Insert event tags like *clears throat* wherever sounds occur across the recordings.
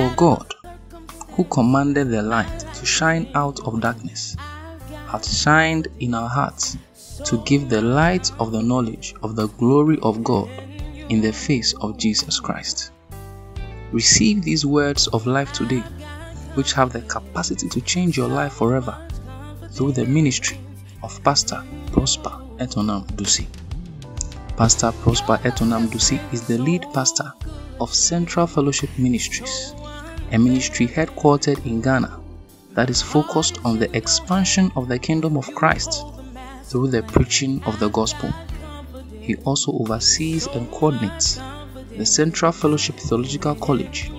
For God, who commanded the light to shine out of darkness, hath shined in our hearts to give the light of the knowledge of the glory of God in the face of Jesus Christ. Receive these words of life today, which have the capacity to change your life forever through the ministry of Pastor Prosper Etornam Dusi. Pastor Prosper Etornam Dusi is the lead pastor of Central Fellowship Ministries, a ministry headquartered in Ghana that is focused on the expansion of the kingdom of Christ through the preaching of the gospel. He also oversees and coordinates the Central Fellowship Theological College,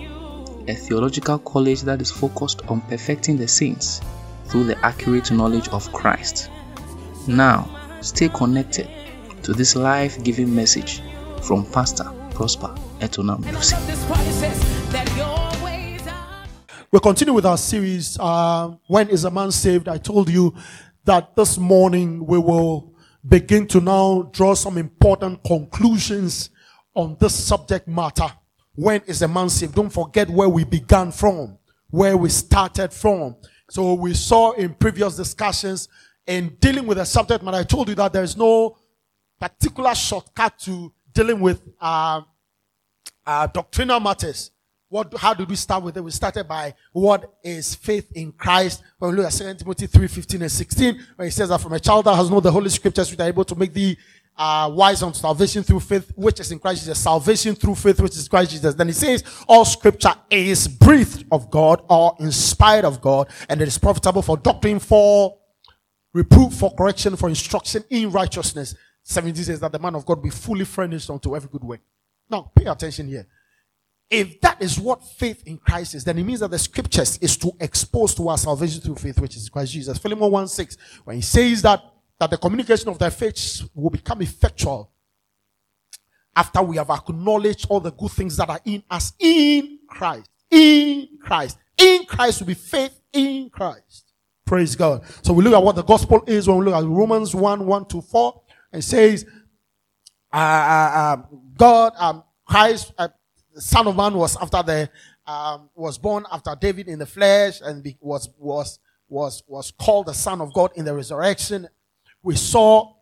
a theological college that is focused on perfecting the saints through the accurate knowledge of Christ. Now, stay connected to this life giving message from Pastor Prosper Etornam Dusi. We continue with our series, uh, When is a Man Saved? I told you that this morning we will begin to now draw some important conclusions on this subject matter. When is a man saved? Don't forget where we began from, where we started from. So we saw in previous discussions in dealing with the subject matter, I told you that there is no particular shortcut to dealing with uh, uh, doctrinal matters. What, how did we start with it? We started by what is faith in Christ. When we look at 2 Timothy 3, 15 and 16, where he says that from a child that has known the Holy Scriptures, which are able to make thee uh, wise unto salvation through faith, which is in Christ Jesus. Salvation through faith, which is Christ Jesus. Then he says, all scripture is breathed of God or inspired of God, and it is profitable for doctrine, for reproof, for correction, for instruction in righteousness. 17 says that the man of God be fully furnished unto every good work. Now, pay attention here. If that is what faith in Christ is, then it means that the scriptures is to expose to our salvation through faith, which is Christ Jesus. Philemon 1 6, when he says that, that the communication of their faith will become effectual after we have acknowledged all the good things that are in us in Christ. In Christ. In Christ will be faith in Christ. Praise God. So we look at what the gospel is when we look at Romans 1 1 to 4. It says, uh, uh, um, God, um, Christ, uh, the Son of Man was after the, um, was born after David in the flesh and be, was, was, was, was called the Son of God in the resurrection. We saw,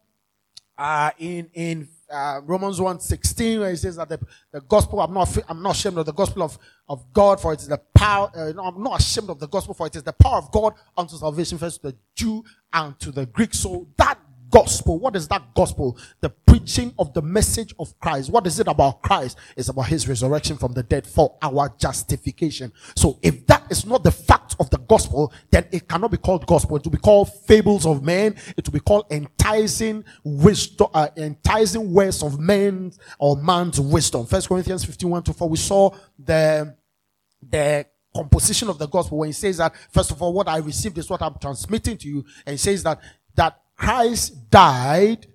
uh, in, in, uh, Romans 1 16, where he says that the, the gospel, I'm not, I'm not ashamed of the gospel of, of God, for it is the power, uh, no, I'm not ashamed of the gospel, for it is the power of God unto salvation first to the Jew and to the Greek. So that gospel, what is that gospel? The preaching of the message of Christ. What is it about Christ? It's about his resurrection from the dead for our justification. So if that is not the fact of the gospel, then it cannot be called gospel. It will be called fables of men. It will be called enticing wisdom, uh, enticing words of men or man's wisdom. First Corinthians 51 to 4, we saw the, the composition of the gospel when he says that, first of all, what I received is what I'm transmitting to you. And he says that, that Christ died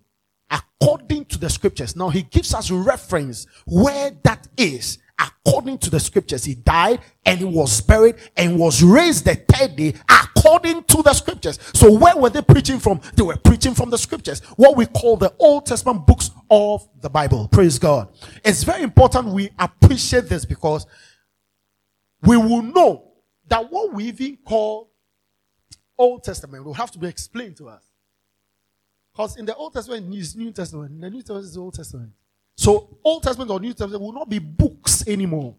according to the scriptures. Now he gives us reference where that is. According to the scriptures, he died and he was buried and was raised the third day according to the scriptures. So where were they preaching from? They were preaching from the scriptures. What we call the Old Testament books of the Bible. Praise God. It's very important we appreciate this because we will know that what we even call Old Testament will have to be explained to us. Because in the Old Testament is New Testament. In the New Testament is the Old Testament. So Old Testament or New Testament will not be books anymore.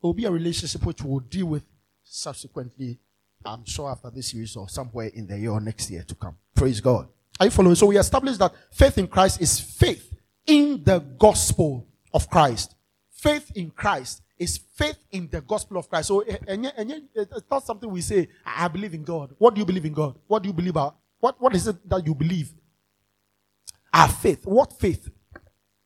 It will be a relationship which we'll deal with subsequently, I'm sure after this series or somewhere in the year or next year to come. Praise God. Are you following? So we established that faith in Christ is faith in the gospel of Christ. Faith in Christ is faith in the gospel of Christ. So and yet- and yet it's not something we say, I I believe in God. What do you believe in God? What do you believe about? What, what is it that you believe? Our faith. What faith?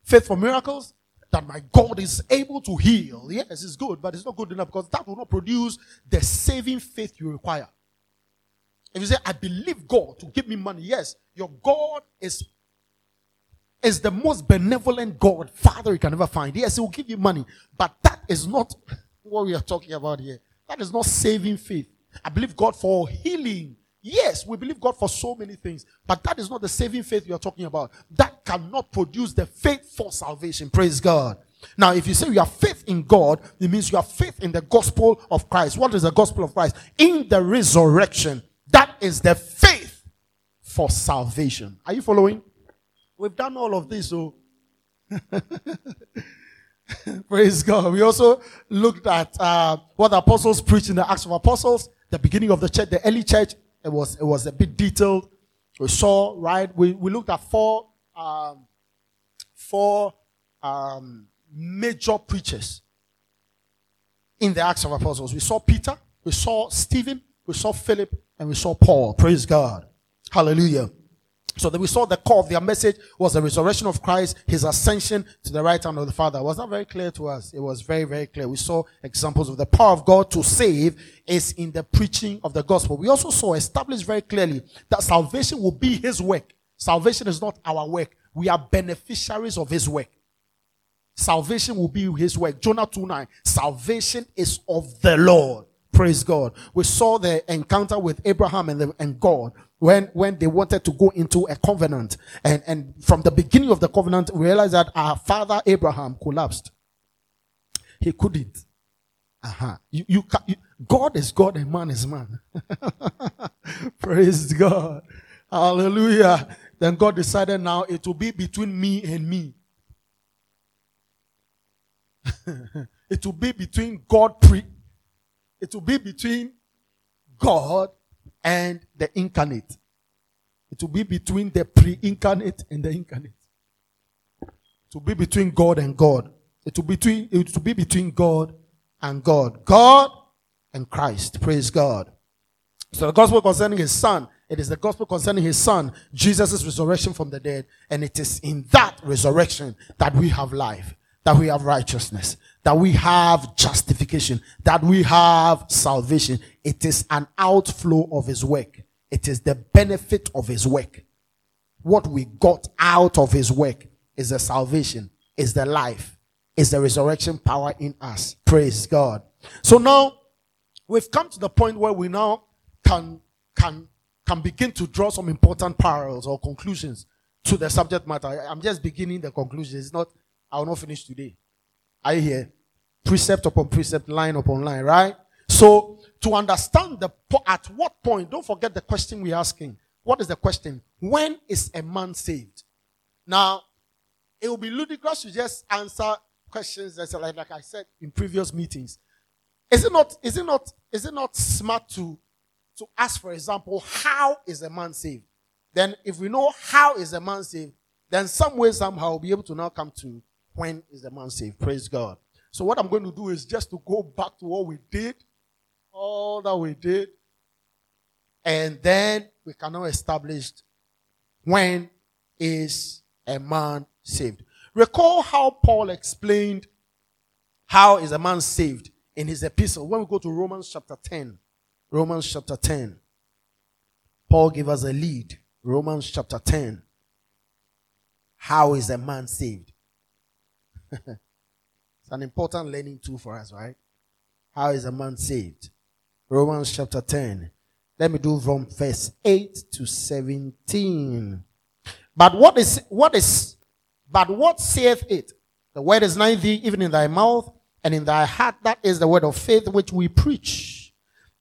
Faith for miracles? That my God is able to heal. Yes, it's good, but it's not good enough because that will not produce the saving faith you require. If you say, I believe God to give me money, yes, your God is, is the most benevolent God, Father you can ever find. Yes, He will give you money, but that is not *laughs* what we are talking about here. That is not saving faith. I believe God for healing. Yes, we believe God for so many things, but that is not the saving faith we are talking about. That cannot produce the faith for salvation. Praise God. Now, if you say you have faith in God, it means you have faith in the gospel of Christ. What is the gospel of Christ? In the resurrection. That is the faith for salvation. Are you following? We've done all of this, so *laughs* praise God. We also looked at uh, what the apostles preached in the Acts of Apostles, the beginning of the church, the early church. It was it was a bit detailed. We saw right. We we looked at four um, four um, major preachers in the Acts of Apostles. We saw Peter, we saw Stephen, we saw Philip, and we saw Paul. Praise God. Hallelujah. So that we saw the core of their message was the resurrection of Christ, his ascension to the right hand of the Father. Was that very clear to us? It was very, very clear. We saw examples of the power of God to save is in the preaching of the gospel. We also saw established very clearly that salvation will be his work. Salvation is not our work. We are beneficiaries of his work. Salvation will be his work. Jonah 2 9. Salvation is of the Lord. Praise God. We saw the encounter with Abraham and, the, and God when, when they wanted to go into a covenant. And, and from the beginning of the covenant, we realized that our father Abraham collapsed. He couldn't. Uh-huh. You, you, you, God is God and man is man. *laughs* Praise God. Hallelujah. Then God decided now it will be between me and me. *laughs* it will be between God pre it will be between God and the incarnate. It will be between the pre-incarnate and the incarnate. It will be between God and God. It will be between it will be between God and God. God and Christ. Praise God. So the gospel concerning his son, it is the gospel concerning his son, Jesus' resurrection from the dead. And it is in that resurrection that we have life, that we have righteousness, that we have justification, that we have salvation. It is an outflow of his work. It is the benefit of his work. What we got out of his work is the salvation, is the life, is the resurrection power in us. Praise God. So now we've come to the point where we now can, can, can begin to draw some important parallels or conclusions to the subject matter. I'm just beginning the conclusion. It's not, I will not finish today. Are you here? Precept upon precept, line upon line, right? So, to understand the at what point, don't forget the question we're asking. What is the question? When is a man saved? Now, it will be ludicrous to just answer questions that's like, like I said in previous meetings. Is it not, is it not, is it not smart to, to ask, for example, how is a man saved? Then if we know how is a man saved, then some way, somehow we'll be able to now come to when is the man saved? Praise God. So what I'm going to do is just to go back to what we did, all that we did, and then we can now establish when is a man saved. Recall how Paul explained how is a man saved in his epistle. When we go to Romans chapter 10, Romans chapter 10, Paul gave us a lead. Romans chapter 10. How is a man saved? *laughs* it's an important learning tool for us, right? How is a man saved? Romans chapter 10. Let me do from verse 8 to 17. But what is, what is, but what saith it? The word is nigh thee, even in thy mouth and in thy heart. That is the word of faith which we preach.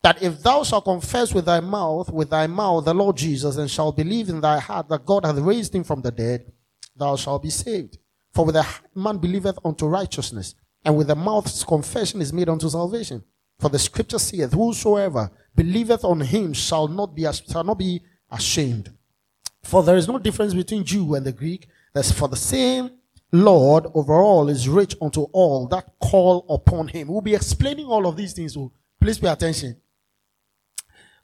That if thou shalt confess with thy mouth, with thy mouth, the Lord Jesus, and shalt believe in thy heart that God hath raised him from the dead, thou shalt be saved. For with the man believeth unto righteousness, and with the mouth confession is made unto salvation. For the scripture saith, Whosoever believeth on him shall not be shall not be ashamed. For there is no difference between Jew and the Greek. That's for the same Lord over all is rich unto all that call upon him. We'll be explaining all of these things, so please pay attention.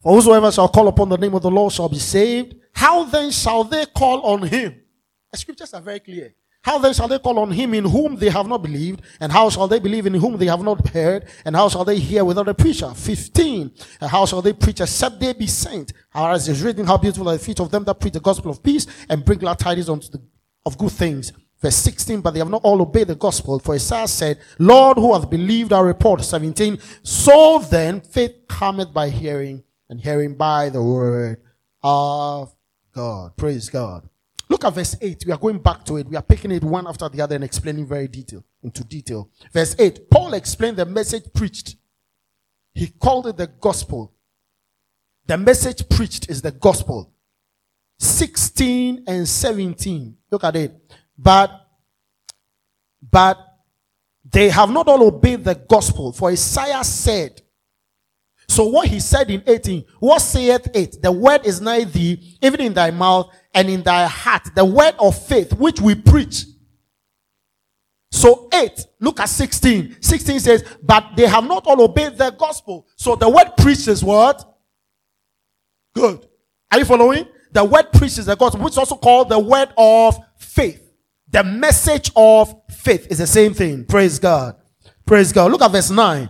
For whosoever shall call upon the name of the Lord shall be saved. How then shall they call on him? The scriptures are very clear. How then shall they call on him in whom they have not believed? And how shall they believe in whom they have not heard? And how shall they hear without a preacher? 15. And how shall they preach except they be sent? As is written, how beautiful are the feet of them that preach the gospel of peace and bring glad tidings unto the, of good things. Verse 16, but they have not all obeyed the gospel. For Isaiah said, Lord, who hath believed our report? 17, so then faith cometh by hearing, and hearing by the word of God. Praise God. Look at verse 8. We are going back to it. We are picking it one after the other and explaining very detail into detail. Verse 8. Paul explained the message preached. He called it the gospel. The message preached is the gospel. 16 and 17. Look at it. But, but they have not all obeyed the gospel. For Isaiah said, so what he said in 18, what saith it? The word is nigh thee, even in thy mouth and in thy heart. The word of faith which we preach. So 8, look at 16. 16 says, but they have not all obeyed the gospel. So the word preached is what? Good. Are you following? The word preached is the gospel, which is also called the word of faith. The message of faith is the same thing. Praise God. Praise God. Look at verse 9.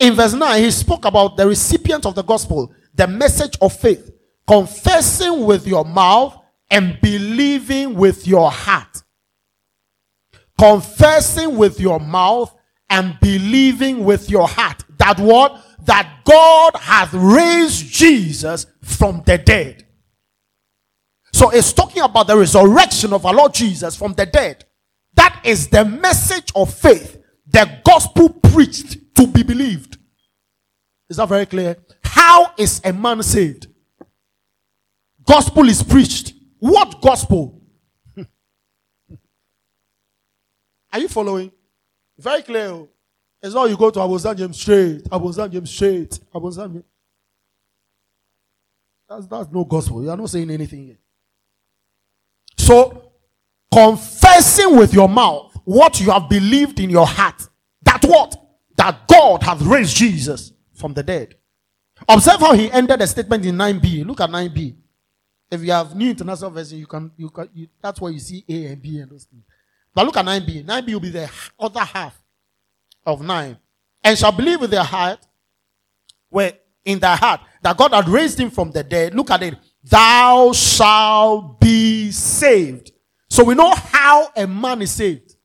In verse 9, he spoke about the recipient of the gospel, the message of faith, confessing with your mouth and believing with your heart. Confessing with your mouth and believing with your heart. That what? That God hath raised Jesus from the dead. So it's talking about the resurrection of our Lord Jesus from the dead. That is the message of faith, the gospel preached to be believed. Is that very clear? How is a man saved? Gospel is preached. What gospel? *laughs* Are you following? Very clear. Oh. It's not you go to Abosam James straight. Abosam James straight. Abosam James. That's, that's no gospel. You are not saying anything yet. So, confessing with your mouth what you have believed in your heart. That what? That God hath raised Jesus from the dead. Observe how he ended the statement in 9b. Look at 9b. If you have New International Version, you can, you can, you, that's where you see A and B and those things. But look at 9b. 9b will be the other half of 9. And shall believe with their heart, where in their heart, that God had raised him from the dead. Look at it. Thou shalt be saved. So we know how a man is saved.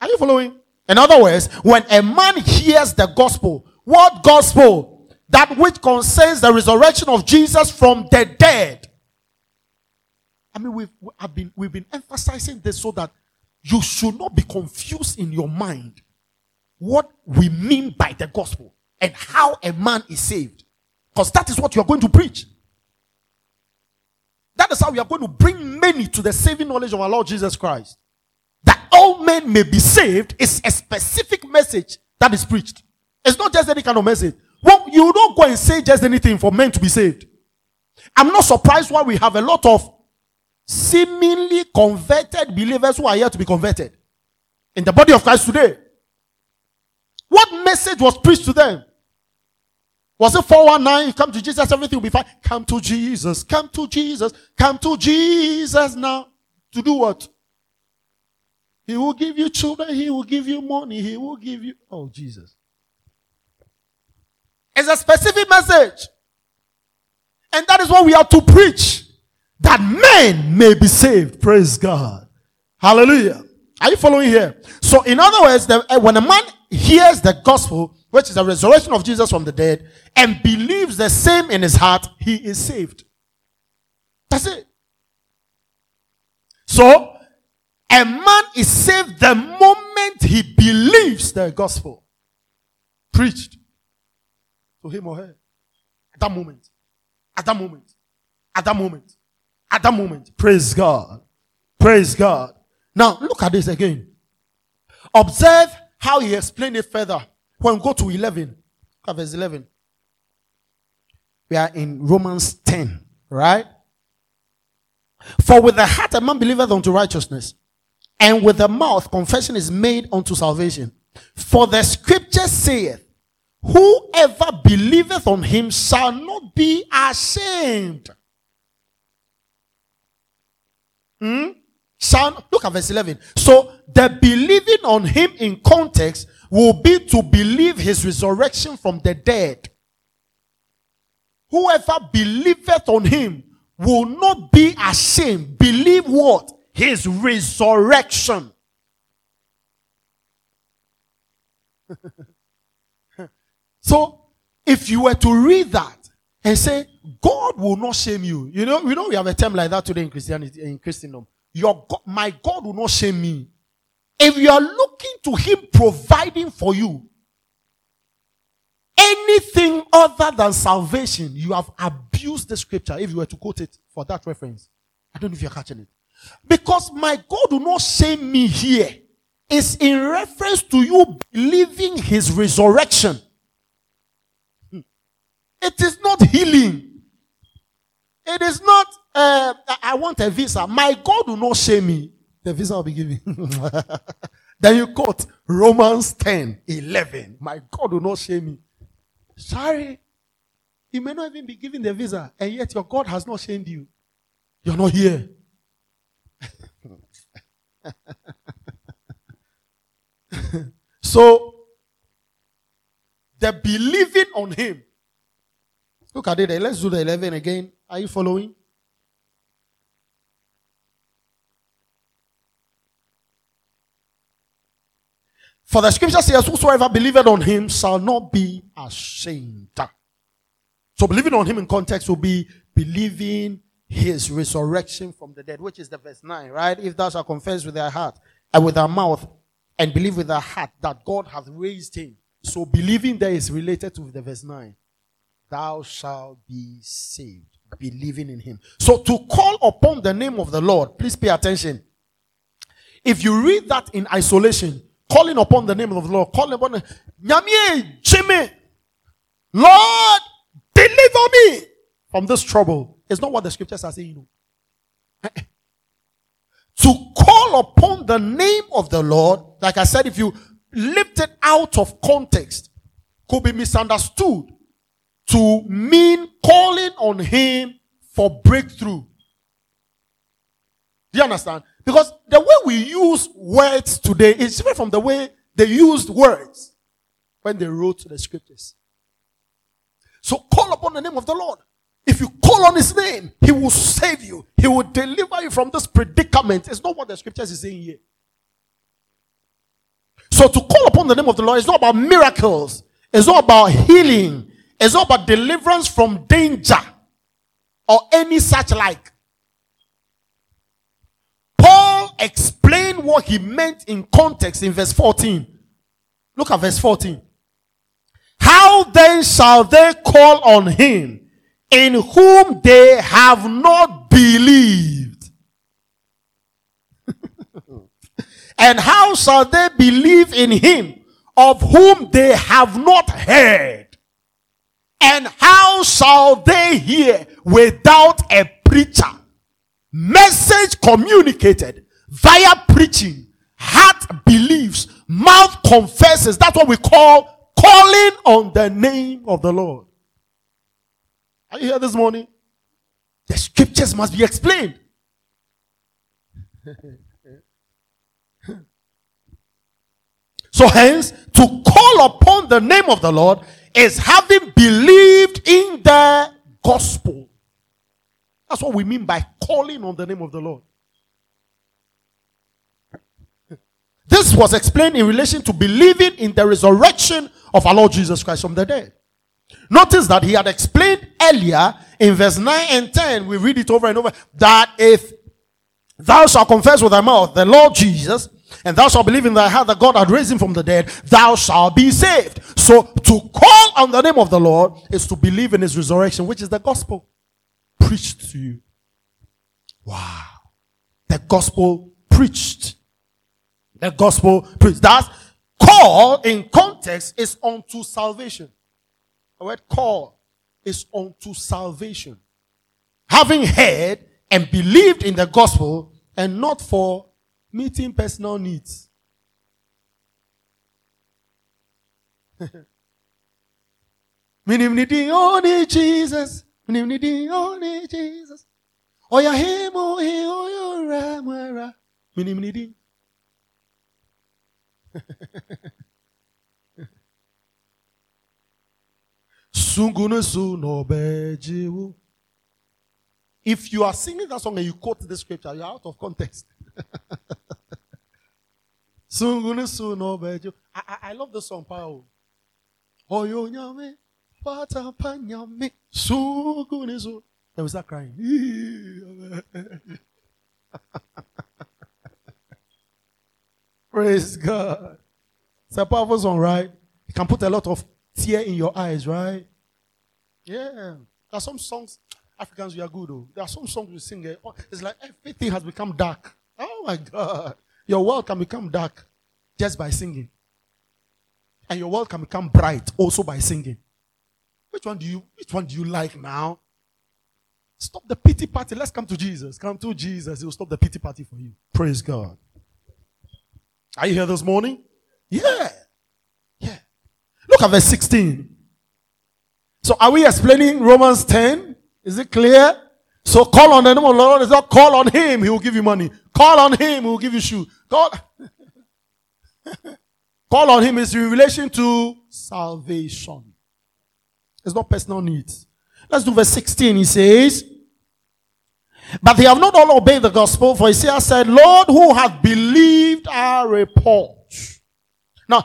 Are you following? In other words, when a man hears the gospel, what gospel? That which concerns the resurrection of Jesus from the dead. I mean, we've, have been, we've been emphasizing this so that you should not be confused in your mind what we mean by the gospel and how a man is saved. Because that is what you are going to preach. That is how we are going to bring many to the saving knowledge of our Lord Jesus Christ all men may be saved is a specific message that is preached. It's not just any kind of message. Well, you don't go and say just anything for men to be saved. I'm not surprised why we have a lot of seemingly converted believers who are here to be converted in the body of Christ today. What message was preached to them? Was it 419? Come to Jesus, everything will be fine. Come to Jesus, come to Jesus, come to Jesus now. To do what? He will give you children. He will give you money. He will give you. Oh, Jesus. It's a specific message. And that is what we are to preach. That men may be saved. Praise God. Hallelujah. Are you following here? So, in other words, the, eh, when a man hears the gospel, which is the resurrection of Jesus from the dead, and believes the same in his heart, he is saved. That's it. So, a man is saved the moment he believes the gospel preached to him or her. At that moment. At that moment. At that moment. At that moment. Praise God. Praise God. Now, look at this again. Observe how he explained it further. When we go to 11, look at verse 11. We are in Romans 10, right? For with the heart a man believeth unto righteousness, and with the mouth confession is made unto salvation. For the scripture saith, Whoever believeth on him shall not be ashamed. Hmm? Shall, look at verse 11. So the believing on him in context will be to believe his resurrection from the dead. Whoever believeth on him will not be ashamed. Believe what? His resurrection. *laughs* so, if you were to read that and say, God will not shame you. You know, we know we have a term like that today in Christianity, in Christendom. Your God, my God will not shame me. If you are looking to Him providing for you anything other than salvation, you have abused the scripture. If you were to quote it for that reference, I don't know if you're catching it. Because my God will not shame me here. It's in reference to you believing His resurrection. Hmm. It is not healing. It is not, uh, I want a visa. My God will not shame me. The visa will be given. *laughs* then you quote Romans 10, 11. My God will not shame me. Sorry. You may not even be given the visa, and yet your God has not shamed you. You're not here. *laughs* so, the believing on Him. Look at it. Let's do the 11 again. Are you following? For the scripture says, Whosoever believeth on him shall not be ashamed. So believing on him in context will be believing his resurrection from the dead, which is the verse 9, right? If thou shalt confess with thy heart and with thy mouth and believe with thy heart that God hath raised him. So believing there is related to the verse 9. Thou shalt be saved. Believing in him. So to call upon the name of the Lord, please pay attention. If you read that in isolation, calling upon the name of the Lord, calling upon the Nyamie Jimmy, Lord, deliver me from this trouble. It's not what the scriptures are saying. You know. Eh, eh. to call upon the name of the Lord, like I said, if you lift it out of context, could be misunderstood to mean calling on Him for breakthrough. Do you understand? Because the way we use words today is different from the way they used words when they wrote the scriptures. So call upon the name of the Lord. If you call on his name, he will save you. He will deliver you from this predicament. It's not what the scriptures is saying here. So to call upon the name of the Lord is not about miracles. It's not about healing. It's not about deliverance from danger or any such like. Paul explained what he meant in context in verse 14. Look at verse 14. How then shall they call on him in whom they have not believed? *laughs* and how shall they believe in him of whom they have not heard? And how shall they hear without a preacher? Message communicated via preaching, heart believes, mouth confesses. That's what we call calling on the name of the Lord. Are you here this morning? The scriptures must be explained. so, hence, to call upon the name of the Lord is having believed in the gospel. That's what we mean by calling on the name of the Lord. This was explained in relation to believing in the resurrection of our Lord Jesus Christ from the dead. Notice that he had explained earlier in verse 9 and 10, we read it over and over, that if thou shalt confess with thy mouth the Lord Jesus, and thou shalt believe in thy heart that God had raised him from the dead, thou shalt be saved. So to call on the name of the Lord is to believe in his resurrection, which is the gospel preached to you. Wow. The gospel preached. The gospel preached. That call in context is unto salvation. The word call is unto salvation. Having heard and believed in the gospel and not for meeting personal needs. *laughs* Minim nidi only Jesus. Minim nidi only Jesus. Oya hemo he oyo ramara. Minim nidi. Sungunusu *laughs* no If you are singing that song and you quote the scripture, you're out of context. *laughs* I, I, I love the song, Paul. They will start crying. *laughs* Praise God. It's a powerful song, right? It can put a lot of tear in your eyes, right? Yeah. There are some songs, Africans, we are good, though. There are some songs we sing, eh, oh, it's like everything has become dark. Oh my God. Your world can become dark just by singing. And your world can become bright also by singing. Which one do you which one do you like now? Stop the pity party. Let's come to Jesus. Come to Jesus. He will stop the pity party for you. Praise God. Are you here this morning? Yeah. Yeah. Look at verse 16. So are we explaining Romans 10? Is it clear? So call on the name of the Lord. It's not call on him, he will give you money. Call on him, he will give you shoe. Call, *laughs* call on him is in relation to salvation. It's not personal needs. Let's do verse 16. He says, But they have not all obeyed the gospel, for Isaiah said, Lord, who hath believed our report? Now,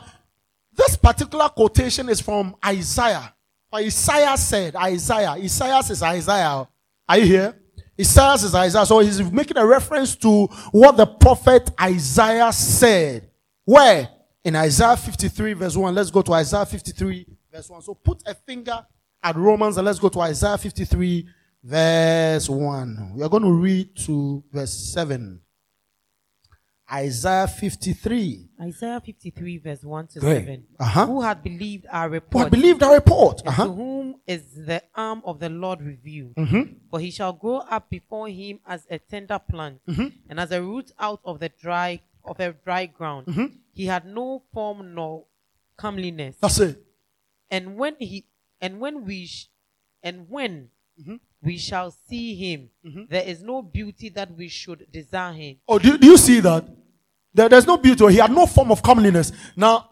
this particular quotation is from Isaiah. Isaiah said, Isaiah. Isaiah is Isaiah. Are you here? Isaiah is Isaiah. So he's making a reference to what the prophet Isaiah said. Where? In Isaiah 53 verse 1. Let's go to Isaiah 53 verse 1. So put a finger at Romans and let's go to Isaiah 53 verse 1. We are going to read to verse 7. Isaiah 53. Isaiah 53, verse 1 to Great. 7. Uh-huh. Who had believed our report? Who had believed our report. Uh-huh. To whom is the arm of the Lord revealed? Mm-hmm. For he shall grow up before him as a tender plant, Mm-hmm. and as a root out of the dry of a dry ground. Mm-hmm. He had no form nor comeliness. That's it. And when he and when we sh- and when Mm-hmm. we shall see him, there is no beauty that we should desire him. Oh, do, do you see that? There, there's no beauty. He had no form of comeliness. Now,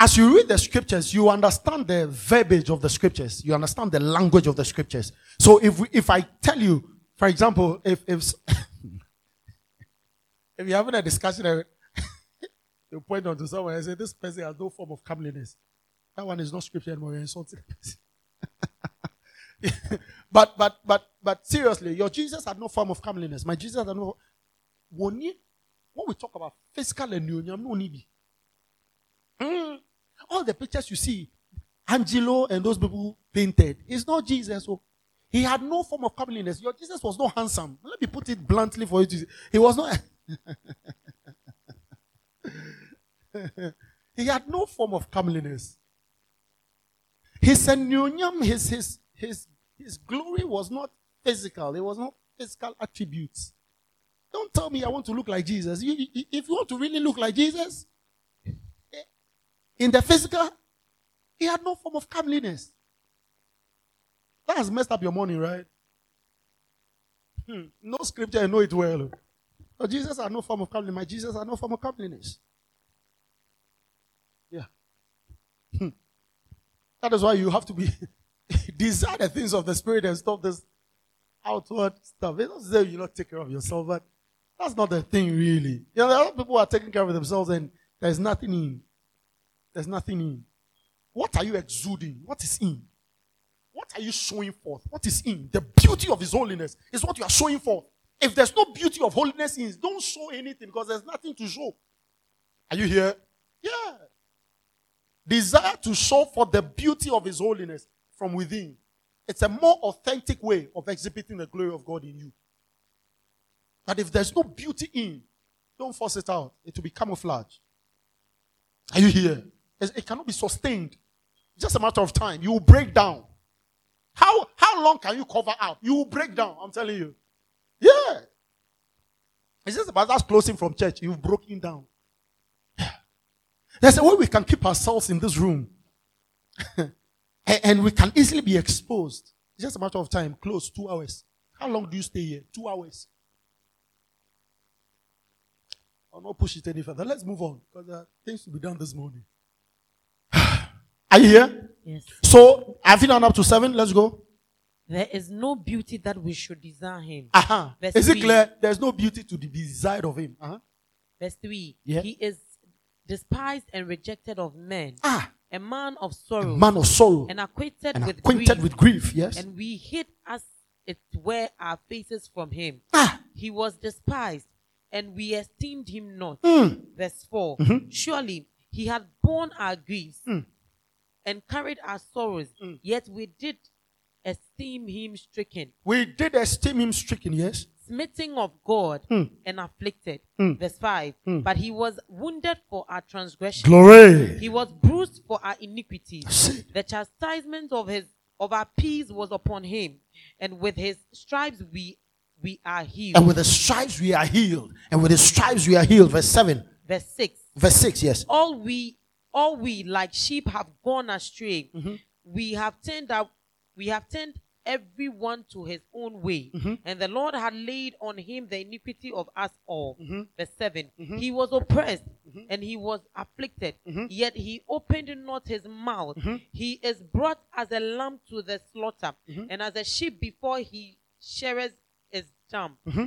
as you read the scriptures, you understand the verbiage of the scriptures. You understand the language of the scriptures. So if we, if I tell you, for example, if if *laughs* if you're having a discussion, eh, and *laughs* you point on to someone and say this person has no form of comeliness, that one is not scripture anymore. You're insulting *laughs* but but but but seriously, your Jesus had no form of comeliness. My Jesus had no. When we talk about physical and no need. Mm. All the pictures you see, Angelo and those people painted, it's not Jesus. So he had no form of comeliness. Your Jesus was not handsome. Let me put it bluntly for you. He was not. *laughs* he had no form of comeliness. His enunyam, his his his his glory was not physical. It was not physical attributes. Don't tell me I want to look like Jesus. You- you- if you want to really look like Jesus, eh, in the physical, he had no form of comeliness. That has messed up your money, right? Hmm. No scripture, I know it well. But Jesus had no form of comeliness. My Jesus had no form of comeliness. Yeah. Hmm. That is why you have to be *laughs* desire the things of the spirit and stop this outward stuff. It's not say you not take care of yourself, but that's not the thing really. You know, are people are taking care of themselves and there's nothing in. There's nothing in. What are you exuding? What is in? What are you showing forth? What is in? The beauty of his holiness is what you are showing forth. If there's no beauty of holiness in, don't show anything because there's nothing to show. Are you here? Yeah. Desire to show for the beauty of his holiness from within. It's a more authentic way of exhibiting the glory of God in you. But if there's no beauty in, don't force it out. It will be camouflage. Are you here? It cannot be sustained. Just a matter of time. You will break down. How, how long can you cover up? You will break down. I'm telling you. Yeah. It's just about us closing from church. You've broken down. There's a way we can keep ourselves in this room. *laughs* and, and we can easily be exposed. It's just a matter of time. Close two hours. How long do you stay here? Two hours. I'll not push it any further. Let's move on because there are things to be done this morning. *sighs* Are you here? Yes. So, have you done up to seven? Let's go. There is no beauty that we should desire him. Uh-huh. Verse Is it three. clear? There's no beauty to be desired of him. Uh-huh. Verse 3 Yeah. He is despised and rejected of men, Ah, a man of a sorrow, man of sorrow, and acquainted and with acquainted grief, with grief. Yes. and we hid as it were our faces from him. Ah, He was despised, and we esteemed him not. Mm. Verse 4 Mm-hmm. Surely he had borne our griefs Mm. and carried our sorrows, yet we did esteem him stricken, we did esteem him stricken. Yes. smitten of God, Mm. and afflicted. Mm. Verse 5 Mm. But he was wounded for our transgression, Glory. he was bruised for our iniquities. The chastisement of his of our peace was upon him, and with his stripes we we are healed. And with the stripes we are healed. And with the stripes we are healed. Verse 7. Verse 6 Verse 6, yes. all we all we like sheep have gone astray Mm-hmm. we have turned out we have turned everyone to his own way Mm-hmm. and the lord had laid on him the iniquity of us all Mm-hmm. verse 7 he was oppressed and he was afflicted Mm-hmm. yet he opened not his mouth he is brought as a lamb to the slaughter Mm-hmm. and as a sheep before he shearers dumb mm-hmm.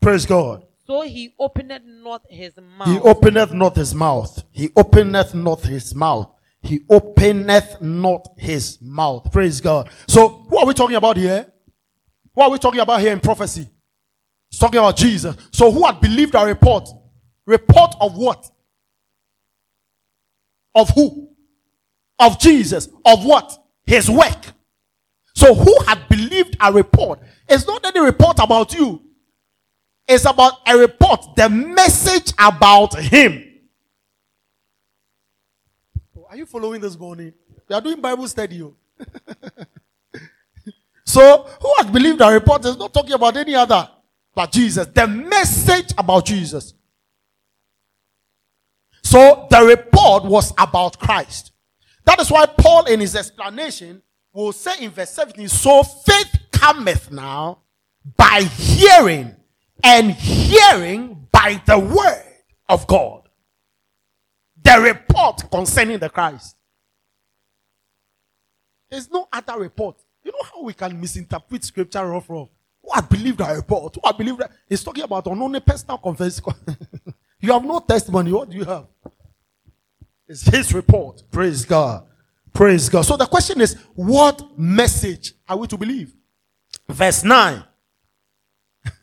Praise God. so he opened not his mouth He openeth not his mouth. He openeth not his mouth. He openeth not his mouth. Praise God. So, who are we talking about here? What are we talking about here in prophecy? It's talking about Jesus. So, who had believed our report? Report of what? Of who? Of Jesus. Of what? His work. So, who had believed a report? It's not any report about you. It's about a report, the message about him. Oh, Are you following this morning? We are doing Bible study. oh. *laughs* so, who has believed our report is not talking about any other but Jesus. The message about Jesus. So, the report was about Christ. That is why Paul, in his explanation, will say in verse 17, So faith cometh now by hearing, and hearing by the word of God. The report concerning the Christ. There's no other report. You know how we can misinterpret scripture rough rough? Who had believed our report? Who had believed that? It's talking about on only personal confession. *laughs* you have no testimony. What do you have? It's his report. Praise God. Praise God. So the question is, what message are we to believe? Verse 9. *laughs*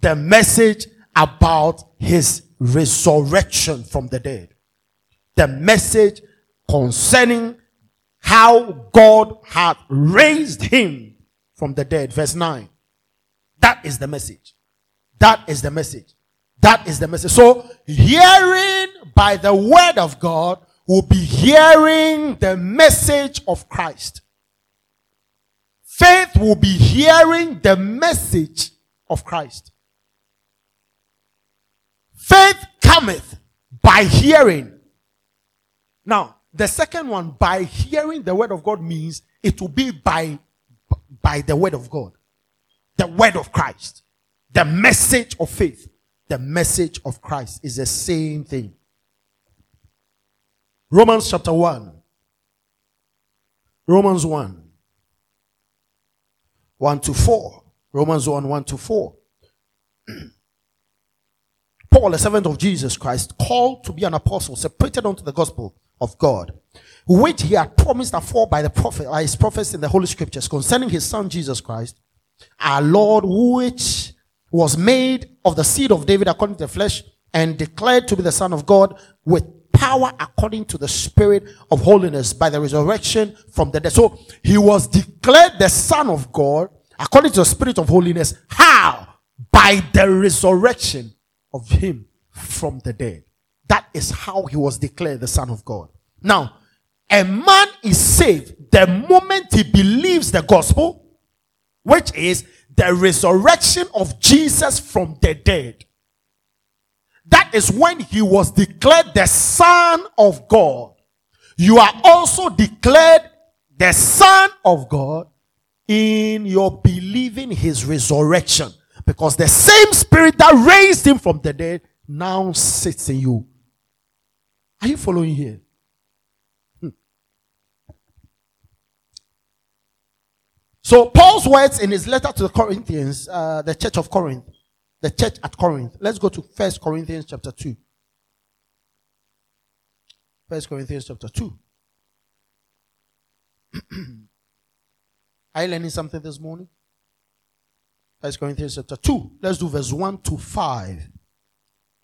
the message about his resurrection from the dead. The message concerning how God had raised him from the dead. Verse 9. That is the message. That is the message. That is the message. So, hearing by the word of God will be hearing the message of Christ. Faith will be hearing the message of Christ. Faith cometh by hearing. Now, the second one, by hearing the word of God means it will be by, by the word of God. The word of Christ. The message of faith. The message of Christ is the same thing. Romans chapter 1. Romans 1. 1 to 4. Romans 1, 1 to 4. *clears throat* Paul, a servant of Jesus Christ, called to be an apostle, separated unto the gospel of God, which he had promised afore by the prophet, by his prophets in the Holy Scriptures concerning his son Jesus Christ, our Lord, which was made of the seed of David according to the flesh, and declared to be the Son of God with power according to the Spirit of holiness by the resurrection from the dead. So he was declared the Son of God according to the Spirit of holiness. How? By the resurrection of him from the dead. That is how he was declared the Son of God. Now, a man is saved the moment he believes the gospel, which is the resurrection of Jesus from the dead. That is when he was declared the Son of God. You are also declared the Son of God in your believing his resurrection. Because the same spirit that raised him from the dead now sits in you. Are you following here? Hmm. So Paul's words in his letter to the Corinthians, uh, the church of Corinth, the church at Corinth. Let's go to 1 Corinthians chapter 2. 1 Corinthians chapter 2. *clears throat* Are you learning something this morning? 1 Corinthians chapter 2. Let's do verse 1 to 5.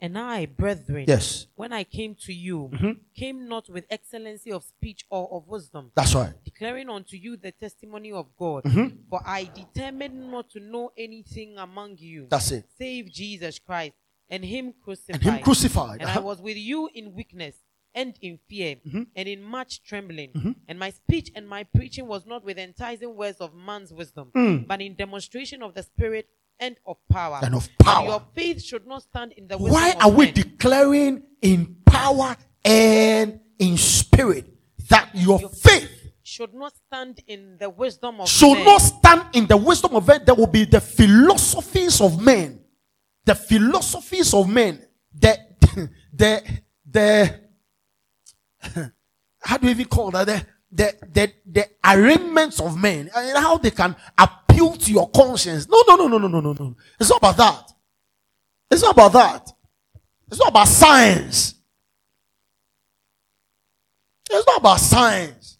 And I, brethren, Yes, when I came to you, Mhm. came not with excellency of speech or of wisdom, that's right. declaring unto you the testimony of God. Mhm. For I determined not to know anything among you, That's it. save Jesus Christ and Him crucified. And him crucified. And I Uh-huh. was with you in weakness and in fear Mhm. and in much trembling. Mhm. And my speech and my preaching was not with enticing words of man's wisdom, Mm. but in demonstration of the Spirit and of power. And of power. your faith should not stand in the wisdom Why are we men. declaring in power and in spirit that your faith should not stand in the wisdom of should men. not stand in the wisdom of men? There will be the philosophies of men. The philosophies of men. The, *laughs* the, the, *laughs* how do you even call that? The, the, the, the arrangements of men. And how they can appeal to your conscience. No, no, no, no, no, no, no, no. It's not about that. It's not about that. It's not about science. It's not about science.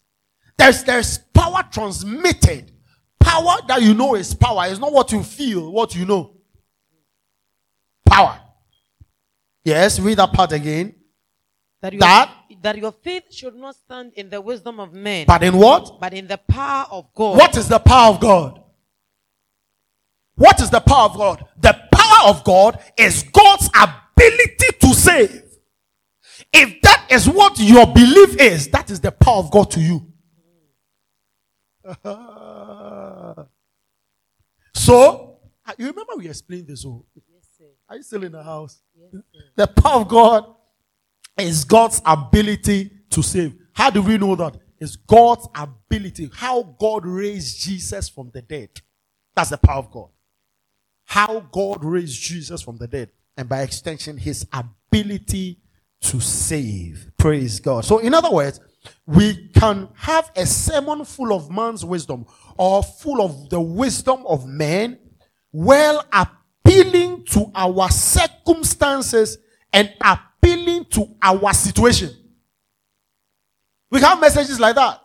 There's, there's power transmitted. Power that you know is power. It's not what you feel, what you know. Power. Yes, read that part again. that, your, that- that your faith should not stand in the wisdom of men, But in what? but in the power of God. What is the power of God? What is the power of God? The power of God is God's ability to save. If that is what your belief is, that is the power of God to you. *laughs* so, uh, you remember we explained this? Oh, are you still in the house? The power of God is God's ability to save. How do we know that? It's God's ability. How God raised Jesus from the dead. That's the power of God. How God raised Jesus from the dead. And by extension, his ability to save. Praise God. So, in other words, we can have a sermon full of man's wisdom or full of the wisdom of men while appealing to our circumstances and appealing to our situation. We have messages like that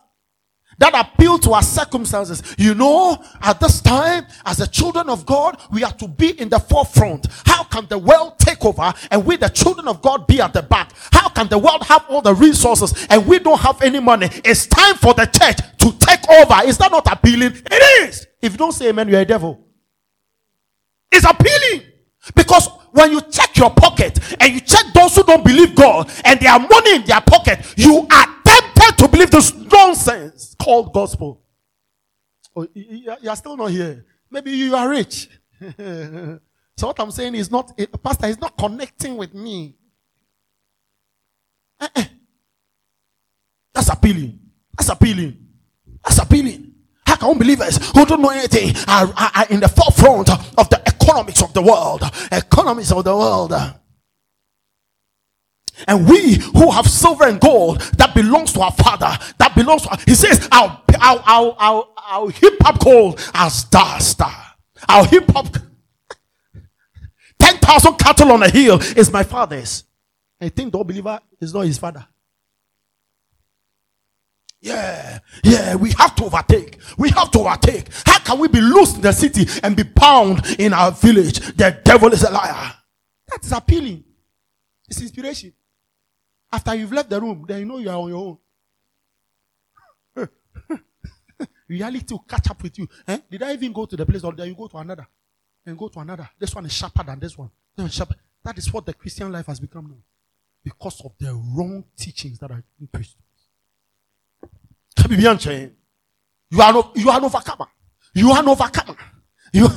that appeal to our circumstances. You know, at this time, as the children of God, we are to be in the forefront. How can the world take over and we, the children of God, be at the back? How can the world have all the resources and we don't have any money? It's time for the church to take over. Is that not appealing? It is. If you don't say amen, you're a devil. It's appealing. Because when you check your pocket and you check those who don't believe God and they have money in their pocket, you are tempted to believe this nonsense called gospel. Oh, you- are still not here. Maybe you are rich. *laughs* so what I'm saying is not, eh, Pastor is not connecting with me. Eh. That's appealing. That's appealing. That's appealing. How can unbelievers who don't know anything are, are, are in the forefront of the economics of the world? Economics of the world. And we who have silver and gold that belongs to our father, that belongs to he says, I'll, I'll, I'll, I'll, I'll gold as dust. I'll heap up 10,000 cattle on a hill is my father's. I think the unbeliever is not his father. Yeah, yeah, we have to overtake. We have to overtake. How can we be loose in the city and be bound in our village? The devil is a liar. That is appealing. It's inspiration. After you've left the room, then you know you are on your own. *laughs* Reality will catch up with you. Eh? Did I even go to the place or did you go to another? And go to another. This one is sharper than this one. This one sharper. That is what the Christian life has become now. Because of the wrong teachings that are being preached. You are you are an overcomer. You are an overcomer. You.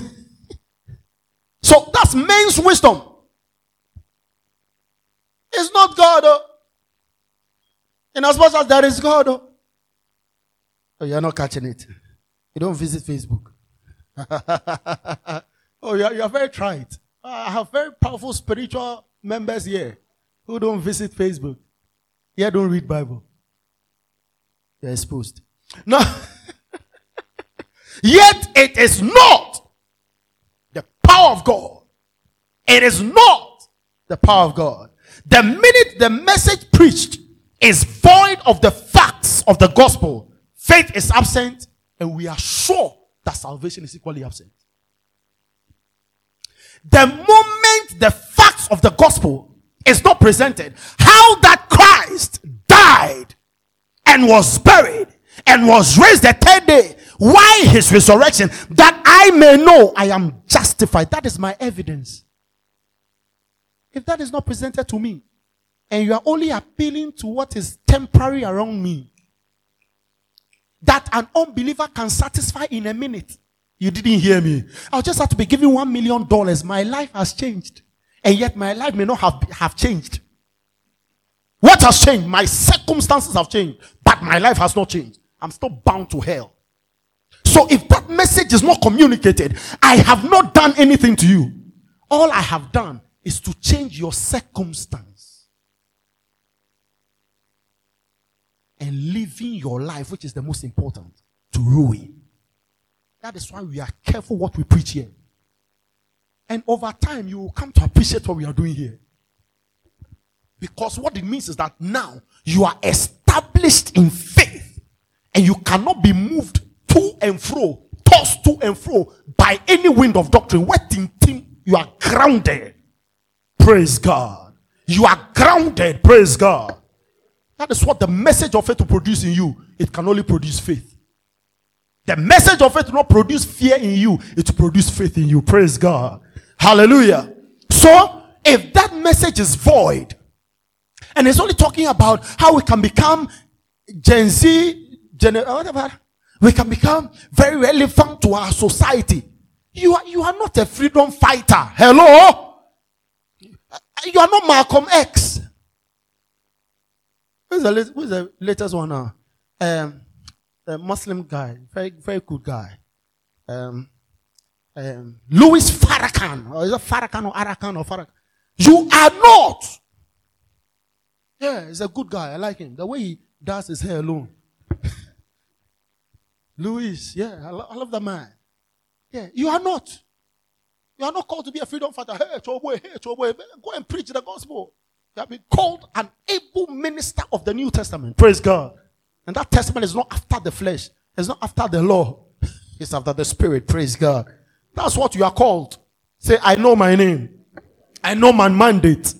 *laughs* so that's man's wisdom. It's not God. Oh. In as much as there is God. Oh, oh you are not catching it. You don't visit Facebook. *laughs* oh, you are, you are very trite. I have very powerful spiritual members here who don't visit Facebook. Here don't read Bible. You're exposed. No. *laughs* Yet it is not the power of God. It is not the power of God. The minute the message preached is void of the facts of the gospel, faith is absent, and we are sure that salvation is equally absent. The moment the facts of the gospel is not presented, how that Christ died and was buried and was raised the third day, why his resurrection, that I may know I am justified. That is my evidence. If that is not presented to me, and you are only appealing to what is temporary around me, that an unbeliever can satisfy in a minute. You didn't hear me. I'll just have to be given one million dollars. My life has changed. And yet my life may not have, have changed. What has changed? My circumstances have changed, but my life has not changed. I'm still bound to hell. So if that message is not communicated, I have not done anything to you. All I have done is to change your circumstance. And living your life, which is the most important, to ruin. That is why we are careful what we preach here. And over time, you will come to appreciate what we are doing here. Because what it means is that now you are established in faith and you cannot be moved to and fro, tossed to and fro by any wind of doctrine. Waiting, you are grounded. Praise God. You are grounded. Praise God. That is what the message of faith will produce in you. It can only produce faith. The message of faith will not produce fear in you. It will produce faith in you. Praise God. Hallelujah. So, if that message is void, and it's only talking about how we can become Gen Z, Gen, uh, whatever, we can become very relevant to our society. You are, you are not a freedom fighter. Hello? Uh, you are not Malcolm X. Who's the, who's the latest one now? Um, the Muslim guy, very, very good guy. Um, um, Louis Farrakhan, or is it Farrakhan or Arakan or Farrakhan? You are not. Yeah, he's a good guy. I like him. The way he does his hair alone. *laughs* Louis, yeah, I, lo- I love that man. Yeah, you are not. You are not called to be a freedom fighter. Hey, boy, hey, boy, go and preach the gospel. You have been called an able minister of the New Testament. Praise God. And that testament is not after the flesh. It's not after the law. *laughs* It's after the spirit. Praise God. That's what you are called. Say, I know my name. I know my mandate.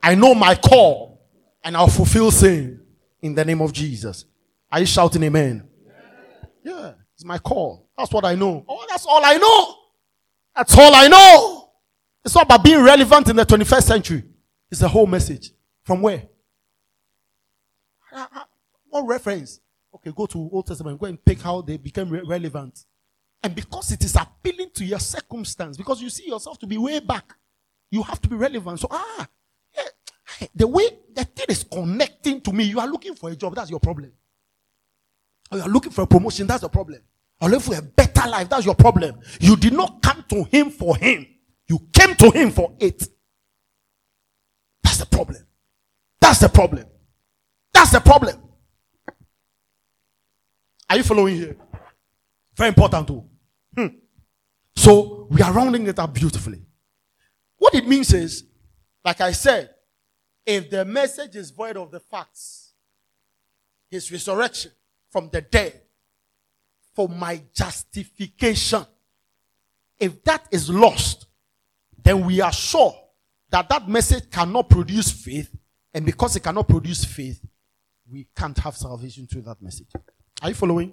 I know my call. And I'll fulfill same in the name of Jesus. Are you shouting amen? Yeah, it's my call. That's what I know. Oh, that's all I know. That's all I know. It's not about being relevant in the 21st century. It's the whole message. From where? What reference? Okay, go to Old Testament. Go and pick how they became re- relevant. And because it is appealing to your circumstance, because you see yourself to be way back, you have to be relevant. So, ah, yeah, the way the thing is connecting to me, you are looking for a job, that's your problem. Or you are looking for a promotion, that's the problem. Or looking for a better life, that's your problem. You did not come to him for him, you came to him for it. The problem. That's the problem. That's the problem. Are you following here? Very important too. Hmm. So we are rounding it up beautifully. What it means is, like I said, if the message is void of the facts, his resurrection from the dead for my justification, if that is lost, then we are sure that that message cannot produce faith, and because it cannot produce faith, we can't have salvation through that message. Are you following?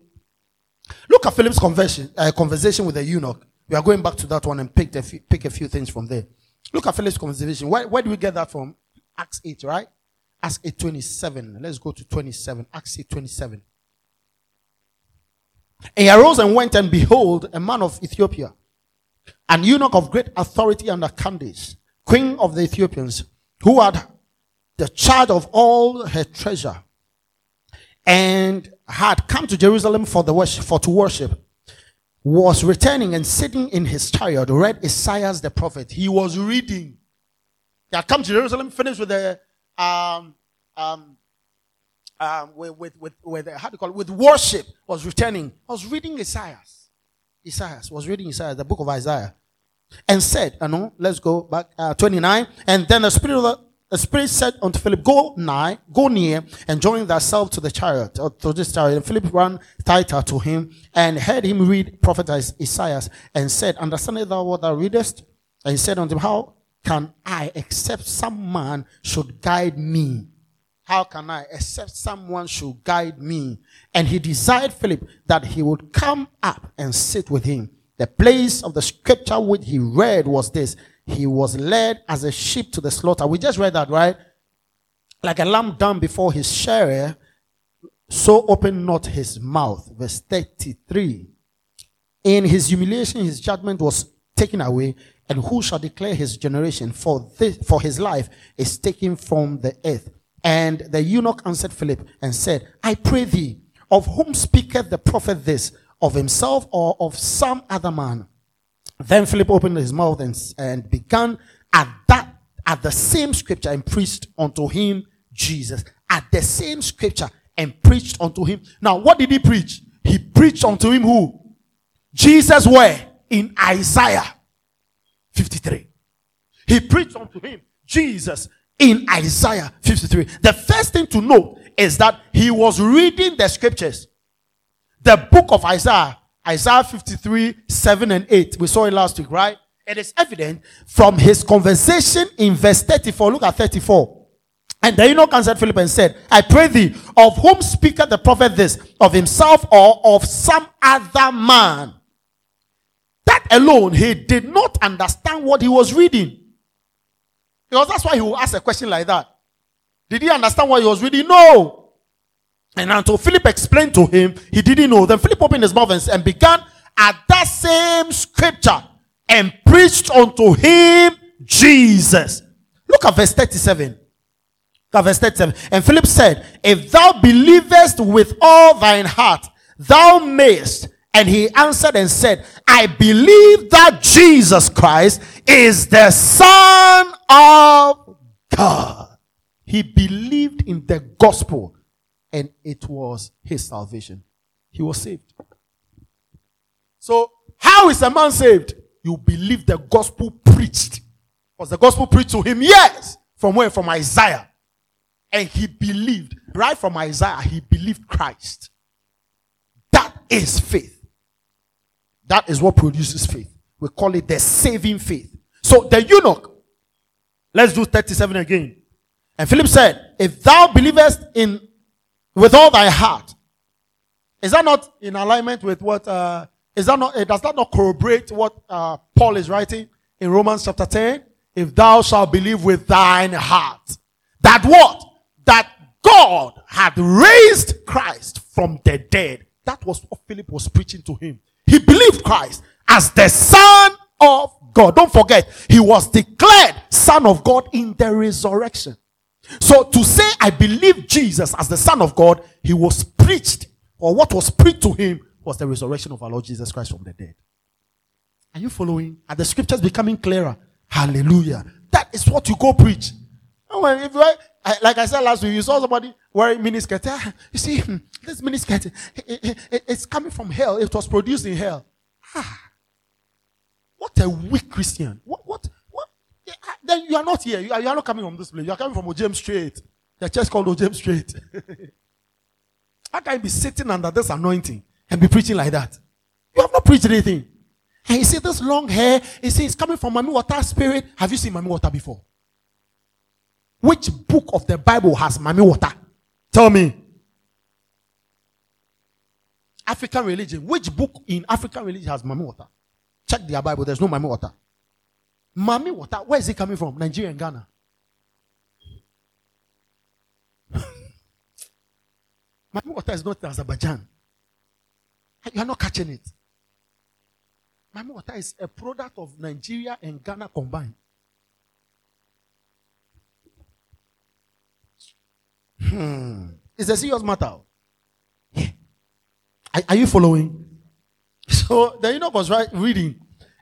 Look at Philip's conversion, uh, conversation with the eunuch. We are going back to that one and pick a few, pick a few things from there. Look at Philip's conversation. Where, where do we get that from? Acts 8, right? Acts 8 27. Let's go to 27. Acts 8 27. And he arose and went, and behold, a man of Ethiopia, an eunuch of great authority under Candace, queen of the Ethiopians, who had the charge of all her treasure, and had come to Jerusalem for the worship, for to worship, was returning and sitting in his chariot, read Isaiah the prophet. He was reading. He had come to Jerusalem, finished with the um um um with with with, with how do you call it with worship. Was returning. I Was reading Isaiah. Isaiah was reading Isaiah, the book of Isaiah, and said, "I know. Let's go back uh, twenty nine. And then the spirit of the the Spirit said unto Philip, Go nigh, go near, and join thyself to the chariot, or to this chariot. And Philip ran tighter to him, and heard him read prophet Isaiah, and said, Understandest thou what thou readest? And he said unto him, How can I, except some man should guide me? How can I, except someone should guide me? And he desired Philip that he would come up and sit with him. The place of the scripture which he read was this He was led as a sheep to the slaughter. We just read that, right? Like a lamb dumb before his shearer, so opened not his mouth. Verse 33. In his humiliation, his judgment was taken away. And who shall declare his generation? For this, for his life is taken from the earth. And the eunuch answered Philip and said, I pray thee, of whom speaketh the prophet this? Of himself or of some other man? Then Philip opened his mouth and, and began at that, at the same scripture and preached unto him Jesus. At the same scripture and preached unto him. Now, what did he preach? He preached unto him who? Jesus where? In Isaiah 53. He preached unto him Jesus in Isaiah 53. The first thing to note is that he was reading the scriptures. The book of Isaiah, Isaiah 53, 7 and 8. We saw it last week, right? It is evident from his conversation in verse 34. Look at 34. And the eunuch answered Philip and said, I pray thee, of whom speaketh the prophet this? Of himself or of some other man? That alone, he did not understand what he was reading. Because that's why he will ask a question like that. Did he understand what he was reading? No. And until Philip explained to him, he didn't know. Then Philip opened his mouth and, began at that same scripture and preached unto him Jesus. Look at verse 37. Look at verse 37. And Philip said, If thou believest with all thine heart, thou mayest. And he answered and said, I believe that Jesus Christ is the Son of God. He believed in the gospel and it was his salvation. He was saved. So, how is a man saved? You believe the gospel preached. Was the gospel preached to him? Yes. From where? From Isaiah. And he believed. Right from Isaiah, he believed Christ. That is faith. That is what produces faith. We call it the saving faith. So the eunuch, let's do 37 again. And Philip said, If thou believest in with all thy heart, is that not in alignment with what uh, is that not does that not corroborate what uh, Paul is writing in Romans chapter 10? If thou shalt believe with thine heart, that what? That God had raised Christ from the dead. That was what Philip was preaching to him. He believed Christ as the Son of God. Don't forget, he was declared Son of God in the resurrection. So to say, I believe Jesus as the Son of God, he was preached, or what was preached to him was the resurrection of our Lord Jesus Christ from the dead. Are you following? Are the scriptures becoming clearer? Hallelujah. That is what you go preach. if you, like I said last week, you saw somebody wearing miniskirt. Ah, you see, hmm, this miniskirt, it, it, it's coming from hell. It was produced in hell. Ah, what a weak Christian. What, what, then you are not here. You are, you are not coming from this place. You are coming from James Street. The church called James Street. *laughs* How can you be sitting under this anointing and be preaching like that? You have not preached anything. And you see this long hair, you see it's coming from Mami Water spirit. Have you seen Mami Water before? Which book of the Bible has Mami Water? Tell me. African religion. Which book in African religion has Mami Water? Check their Bible. There's no Mami Water. Mami Water, where is it coming from? Nigeria and Ghana. *laughs* Mami Water is not Azerbaijan. You are not catching it. Mami Water is a product of Nigeria and Ghana combined. Hmm. It's a serious matter. Yeah. Are, are, you following? *laughs* So the eunuch was right, reading.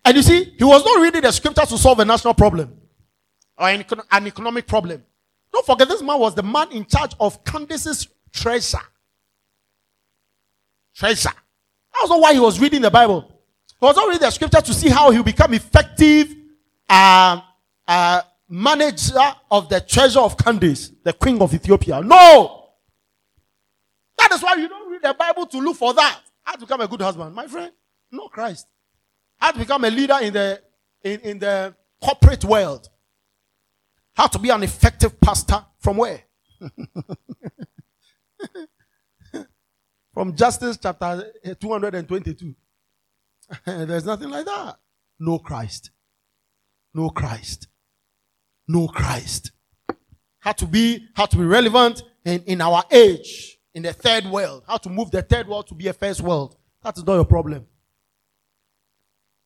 And you see, he was not reading the scripture to solve a national problem or an, an economic problem. Don't forget, this man was the man in charge of Candace's treasure. Treasure. That was not why he was reading the Bible. He was not reading the scripture to see how he will become effective uh, uh, manager of the treasure of Candace, the queen of Ethiopia. No! That is why you don't read the Bible to look for that. How to become a good husband, my friend? No Christ. How to become a leader in the in, in the corporate world. How to be an effective pastor from where? *laughs* from Justice chapter 222. *laughs* There's nothing like that. No Christ. No Christ. No Christ. How to be, how to be relevant in, in our age, in the third world. How to move the third world to be a first world. That is not your problem.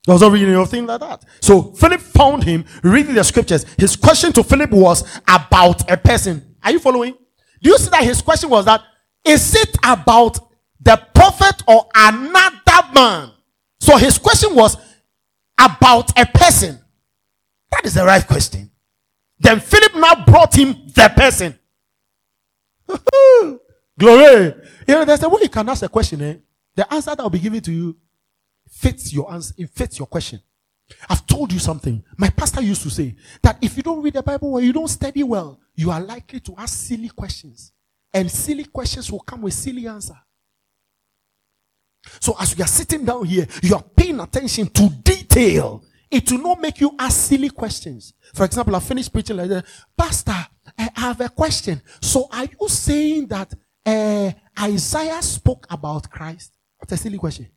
There was not really anything like that. So Philip found him reading the scriptures. His question to Philip was about a person. Are you following? Do you see that his question was that is it about the prophet or another man? So his question was about a person. That is the right question. Then Philip now brought him the person. *laughs* Glory. You know, there's a way you can ask a question, eh? The answer that will be given to you fits your answer, it fits your question. I've told you something. My pastor used to say that if you don't read the Bible or you don't study well, you are likely to ask silly questions. And silly questions will come with silly answer. So as you are sitting down here, you are paying attention to detail. It will not make you ask silly questions. For example, I finished preaching like that. Pastor, I have a question. So are you saying that uh, Isaiah spoke about Christ? That's a silly question.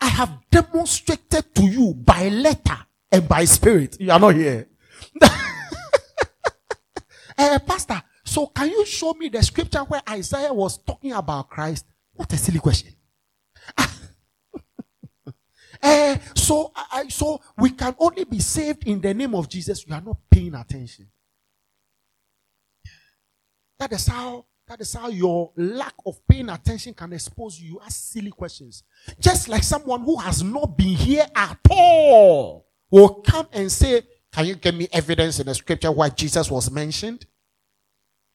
I have demonstrated to you by letter and by spirit. You are not here. uh, *laughs* Pastor, so can you show me the scripture where Isaiah was talking about Christ? What a silly question. uh, *laughs* so, so we can only be saved in the name of Jesus. You are not paying attention. That is how that is how your lack of paying attention can expose you. You ask silly questions. Just like someone who has not been here at all will come and say, Can you give me evidence in the scripture why Jesus was mentioned?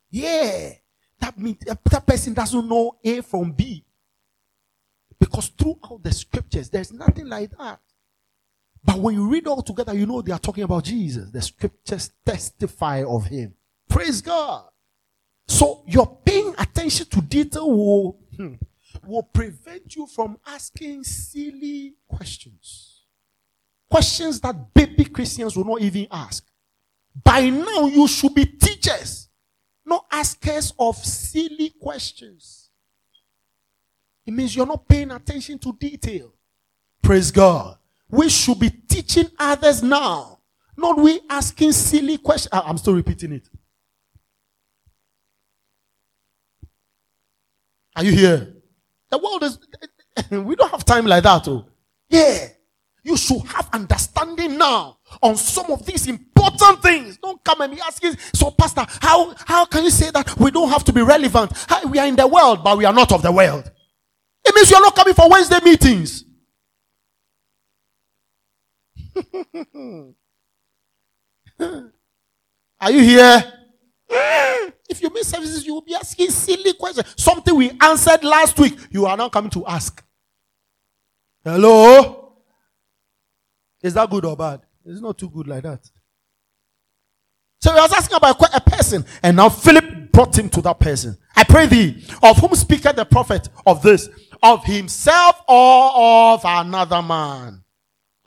Yeah. That means that person doesn't know A from B. Because throughout the scriptures, there's nothing like that. But when you read all together, you know they are talking about Jesus. The scriptures testify of him. Praise God. So your paying attention to detail will, hmm, will prevent you from asking silly questions. Questions that baby Christians will not even ask. By now, you should be teachers, not askers of silly questions. It means you're not paying attention to detail. Praise God. We should be teaching others now, not we asking silly questions. I'm still repeating it. Are you here? The world is, *laughs* we don't have time like that. Oh. Yeah. You should have understanding now on some of these important things. Don't come and be asking, so pastor, how, how can you say that we don't have to be relevant? How, we are in the world, but we are not of the world. It means you're not coming for Wednesday meetings. *laughs* are you here? *laughs* If you miss services, you will be asking silly questions. Something we answered last week, you are now coming to ask. Hello? Is that good or bad? It's not too good like that. So he was asking about a person, and now Philip brought him to that person. I pray thee, of whom speaketh the prophet of this, of himself or of another man?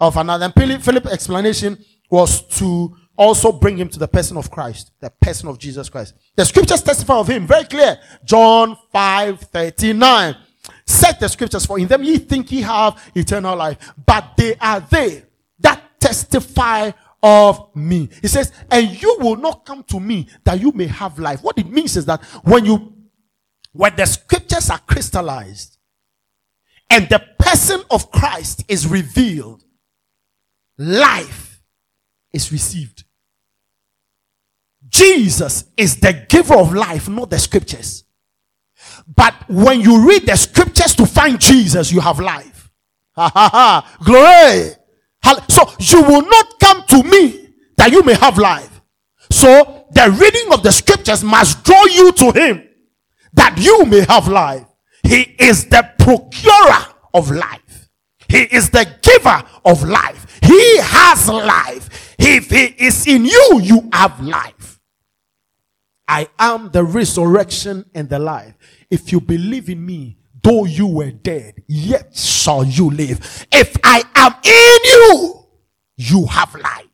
Of another. And Philip's explanation was to also bring him to the person of Christ, the person of Jesus Christ. The scriptures testify of him very clear. John 5 39. Set the scriptures for in them ye think ye have eternal life, but they are they that testify of me. He says, and you will not come to me that you may have life. What it means is that when you, when the scriptures are crystallized and the person of Christ is revealed, life is received. Jesus is the giver of life, not the scriptures. But when you read the scriptures to find Jesus, you have life. Ha ha ha. Glory. So you will not come to me that you may have life. So the reading of the scriptures must draw you to him that you may have life. He is the procurer of life. He is the giver of life. He has life. If he is in you, you have life. I am the resurrection and the life. If you believe in me, though you were dead, yet shall you live. If I am in you, you have life.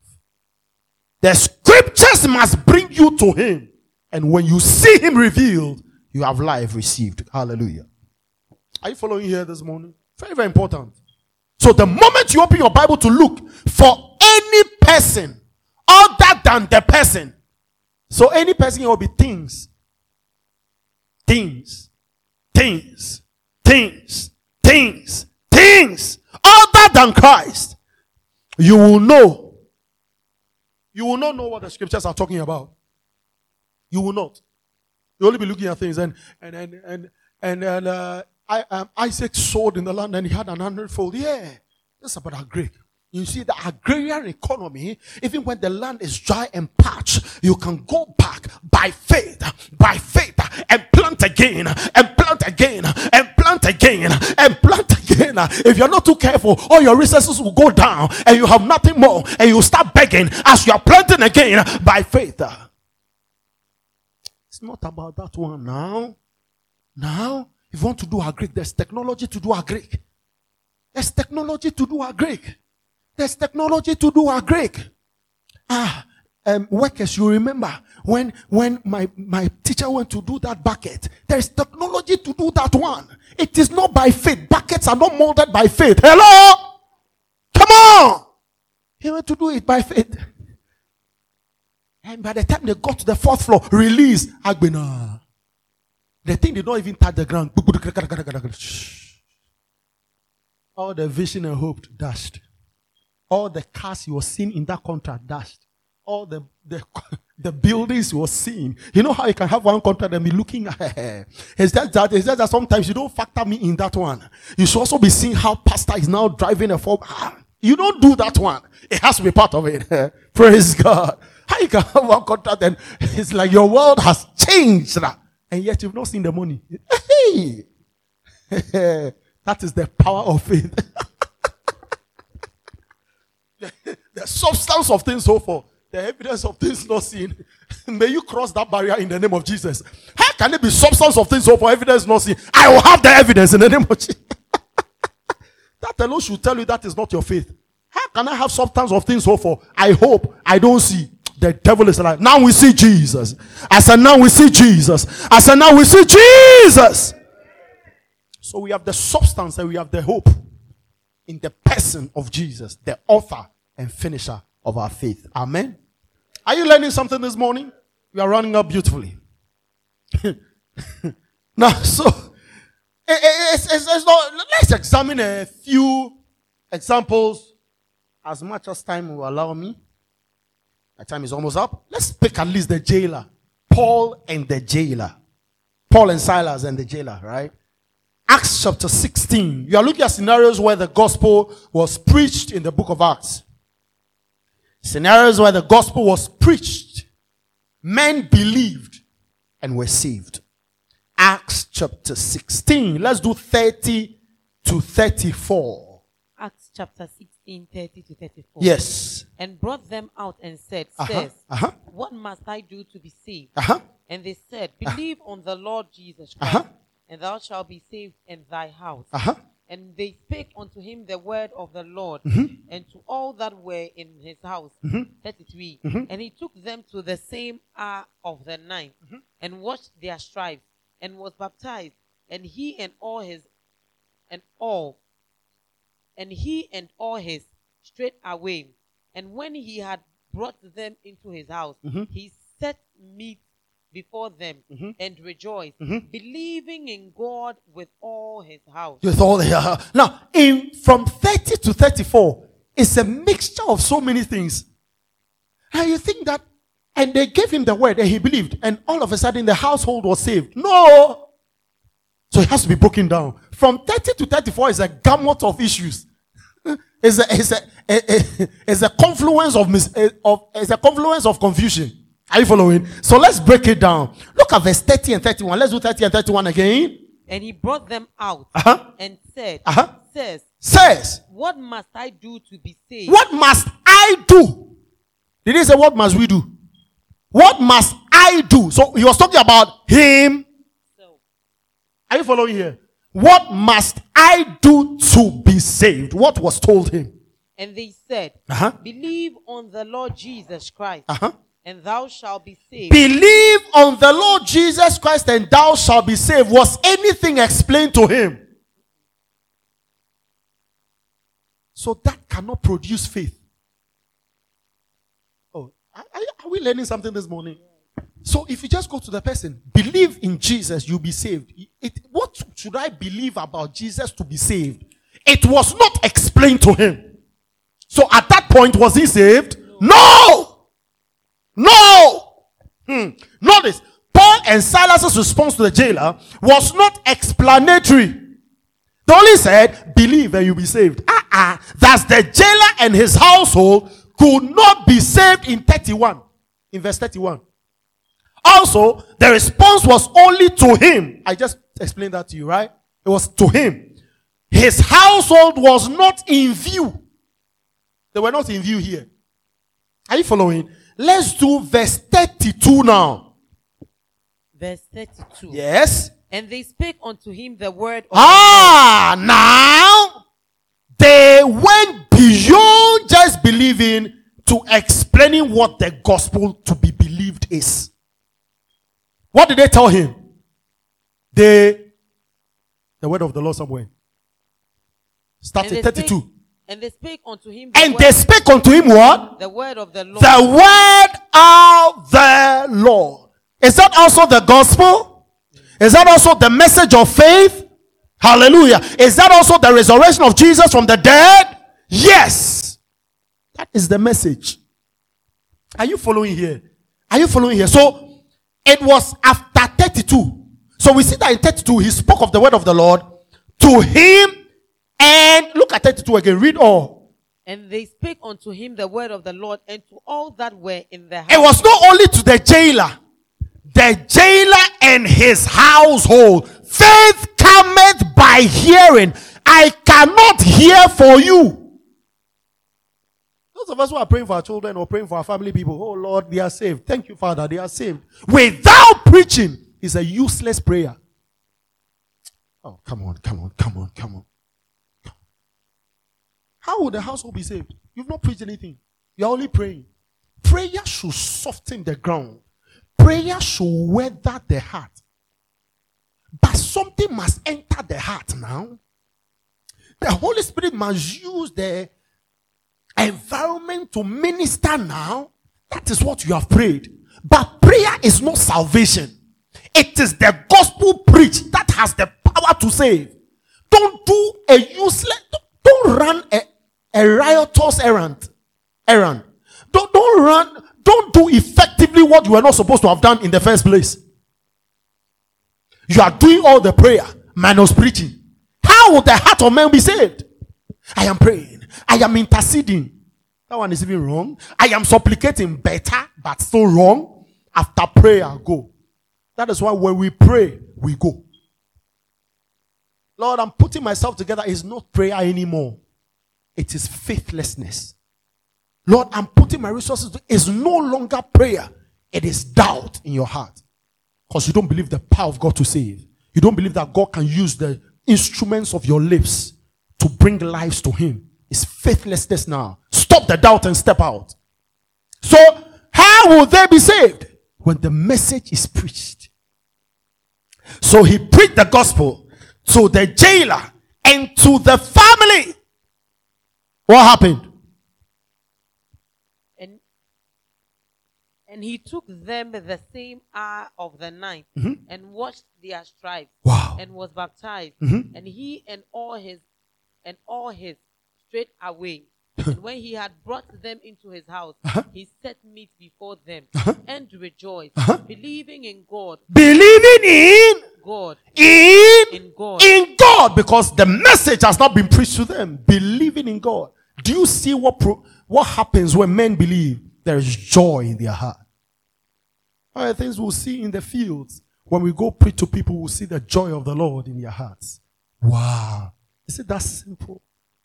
The scriptures must bring you to him. And when you see him revealed, you have life received. Hallelujah. Are you following here this morning? Very, very important. So the moment you open your Bible to look for any person other than the person, so any person will be things, things, things, things, things, things other than Christ, you will know. You will not know what the scriptures are talking about. You will not. You only be looking at things and and and and and, and uh, I, um, Isaac sowed in the land and he had an hundredfold. Yeah, that's about agric. You see, the agrarian economy, even when the land is dry and parched, you can go back by faith, by faith, and plant again, and plant again, and plant again, and plant again. If you're not too careful, all your resources will go down, and you have nothing more, and you start begging as you are planting again by faith. It's not about that one now. Now, if you want to do agric, there's technology to do agric. There's technology to do agric. There's technology to do agric. Ah, um, workers, you remember when when my my teacher went to do that bucket. There is technology to do that one. It is not by faith. Buckets are not molded by faith. Hello, come on. He went to do it by faith. And by the time they got to the fourth floor, release Agbena. The thing did not even touch the ground. All the vision and hope dashed. All the cars you were seeing in that contract dashed. All the, the, *laughs* the buildings you were seeing. You know how you can have one contract and be looking at *laughs* It's just that, it's just that sometimes you don't factor me in that one. You should also be seeing how pastor is now driving a form. Ah, you don't do that one. It has to be part of it. *laughs* Praise God. How you can have one contract and it's like your world has changed. And yet you've not seen the money. Hey! that is the power of faith. The, *laughs* the substance of things so forth, the evidence of things not seen. *laughs* May you cross that barrier in the name of Jesus. How can it be substance of things so for evidence not seen? I will have the evidence in the name of Jesus. *laughs* that alone should tell you that is not your faith. How can I have substance of things so for? I hope I don't see. The devil is alive. Now we see Jesus. I said, now we see Jesus. I said, now we see Jesus. So we have the substance and we have the hope in the person of Jesus, the author and finisher of our faith. Amen. Are you learning something this morning? We are running up beautifully. *laughs* now, so eh, eh, eh, it's, it's, it's not, let's examine a few examples as much as time will allow me. My time is almost up. Let's pick at least the jailer. Paul and the jailer. Paul and Silas and the jailer, right? Acts chapter 16. You are looking at scenarios where the gospel was preached in the book of Acts. Scenarios where the gospel was preached. Men believed and were saved. Acts chapter 16. Let's do 30 to 34. Acts chapter 16, 30 to 34. Yes. And brought them out and said, Uh-huh. Sirs, Uh-huh. what must I do to be saved? Uh-huh. And they said, Believe on the Lord Jesus Christ, Uh-huh. And thou shalt be saved in thy house. Uh-huh. And they spake unto him the word of the Lord, Mm-hmm. and to all that were in his house. 33. Mm-hmm. And he took them to the same hour of the night, Mm-hmm. and washed their stripes, and was baptized, and he and all his, and all, and he and all his straight away. And when he had brought them into his house, Mm-hmm. he set meat before them and rejoice, Mm-hmm. believing in God with all his house. With all the uh, now in from 30 to 34, it's a mixture of so many things. And you think that, and they gave him the word and he believed, and all of a sudden the household was saved. No! So it has to be broken down. From 30 to 34 is a gamut of issues. *laughs* It's a, it's a, a- a- it's a confluence of, mis, eh, of it's a confluence of confusion. Are you following? So let's break it down. Look at verse 30 and 31. Let's do 30 and 31 again. And he brought them out Uh-huh. and said, Uh-huh. Says, Says, what must I do to be saved? What must I do Did he say, What must we do? What must I do? So he was talking about him. So, Are you following here? What must I do to be saved? What was told him? and they said, Uh-huh. Believe on the Lord Jesus Christ, Uh-huh. And thou shalt be saved. Believe on the Lord Jesus Christ and thou shalt be saved. Was anything explained to him? So that cannot produce faith. Oh, are, are- we learning something this morning? So if you just go to the person, believe in Jesus, you'll be saved. It, what should I believe about Jesus to be saved? It was not explained to him. So at that point, was he saved? No! No! Hmm. Notice, Paul and Silas's response to the jailer was not explanatory. They only said, believe and you'll be saved. Uh-uh. That's the jailer and his household could not be saved in 31. In verse 31. Also, the response was only to him. I just explained that to you, right? It was to him. His household was not in view. They were not in view here. Are you following? Let's do verse 32 now. Verse 32. Yes. And they spake unto him the word of Ah, now they went beyond just believing to explaining what the gospel to be believed is. What did they tell him? They, the word of the Lord somewhere. Started they 32. And they spake unto him the, And word, they spake unto him what? the word of the Lord. The word of the Lord. Is that also the gospel? Is that also the message of faith? Hallelujah. Is that also the resurrection of Jesus from the dead? Yes. That is the message. Are you following here? Are you following here? So it was after 32. So we see that in 32 he spoke of the word of the Lord to him and look at 32 again. Read all. and they spake unto him the word of the Lord and to all that were in the house. It was not only to the jailer, the jailer and his household. Faith cometh by hearing. I cannot hear for you. Those of us who are praying for our children or praying for our family people, oh Lord, they are saved. Thank you, Father, they are saved. Without preaching is a useless prayer. Oh, come on, come on, come on, come on. How will the household be saved? You've not preached anything. You're only praying. Prayer should soften the ground. Prayer should weather the heart. But something must enter the heart now. The Holy Spirit must use the environment to minister now. That is what you have prayed. But prayer is not salvation. It is the gospel preached that has the power to save. Don't do a useless, don't, don't run a, a riotous errand. Errand. Don't, don't run, don't do effectively what you were not supposed to have done in the first place. You are doing all the prayer, minus preaching. How will the heart of man be saved? I am praying. I am interceding. That one is even wrong. I am supplicating better, but still wrong. After prayer, go. That is why when we pray, we go. Lord, I'm putting myself together. It's not prayer anymore. It is faithlessness. Lord, I'm putting my resources. To, it's no longer prayer. It is doubt in your heart. Because you don't believe the power of God to save. You don't believe that God can use the instruments of your lips to bring lives to Him. It's faithlessness now. Stop the doubt and step out. So, how will they be saved? When the message is preached. So he preached the gospel to the jailer and to the family. What happened? And, and he took them the same hour of the night mm-hmm. and watched their stripes Wow. and was baptized. Mm-hmm. And he and all his and all his straight away. And *laughs* when he had brought them into his house, uh-huh. he set meat before them uh-huh. and rejoiced, uh-huh. believing in God, Believing in God, in in God. in God because the message has not been preached to them. Believing in God. Do you see what pro- what happens when men believe? There is joy in their heart. All the things we'll see in the fields when we go preach to people, we'll see the joy of the Lord in their hearts. Wow. Is it that simple?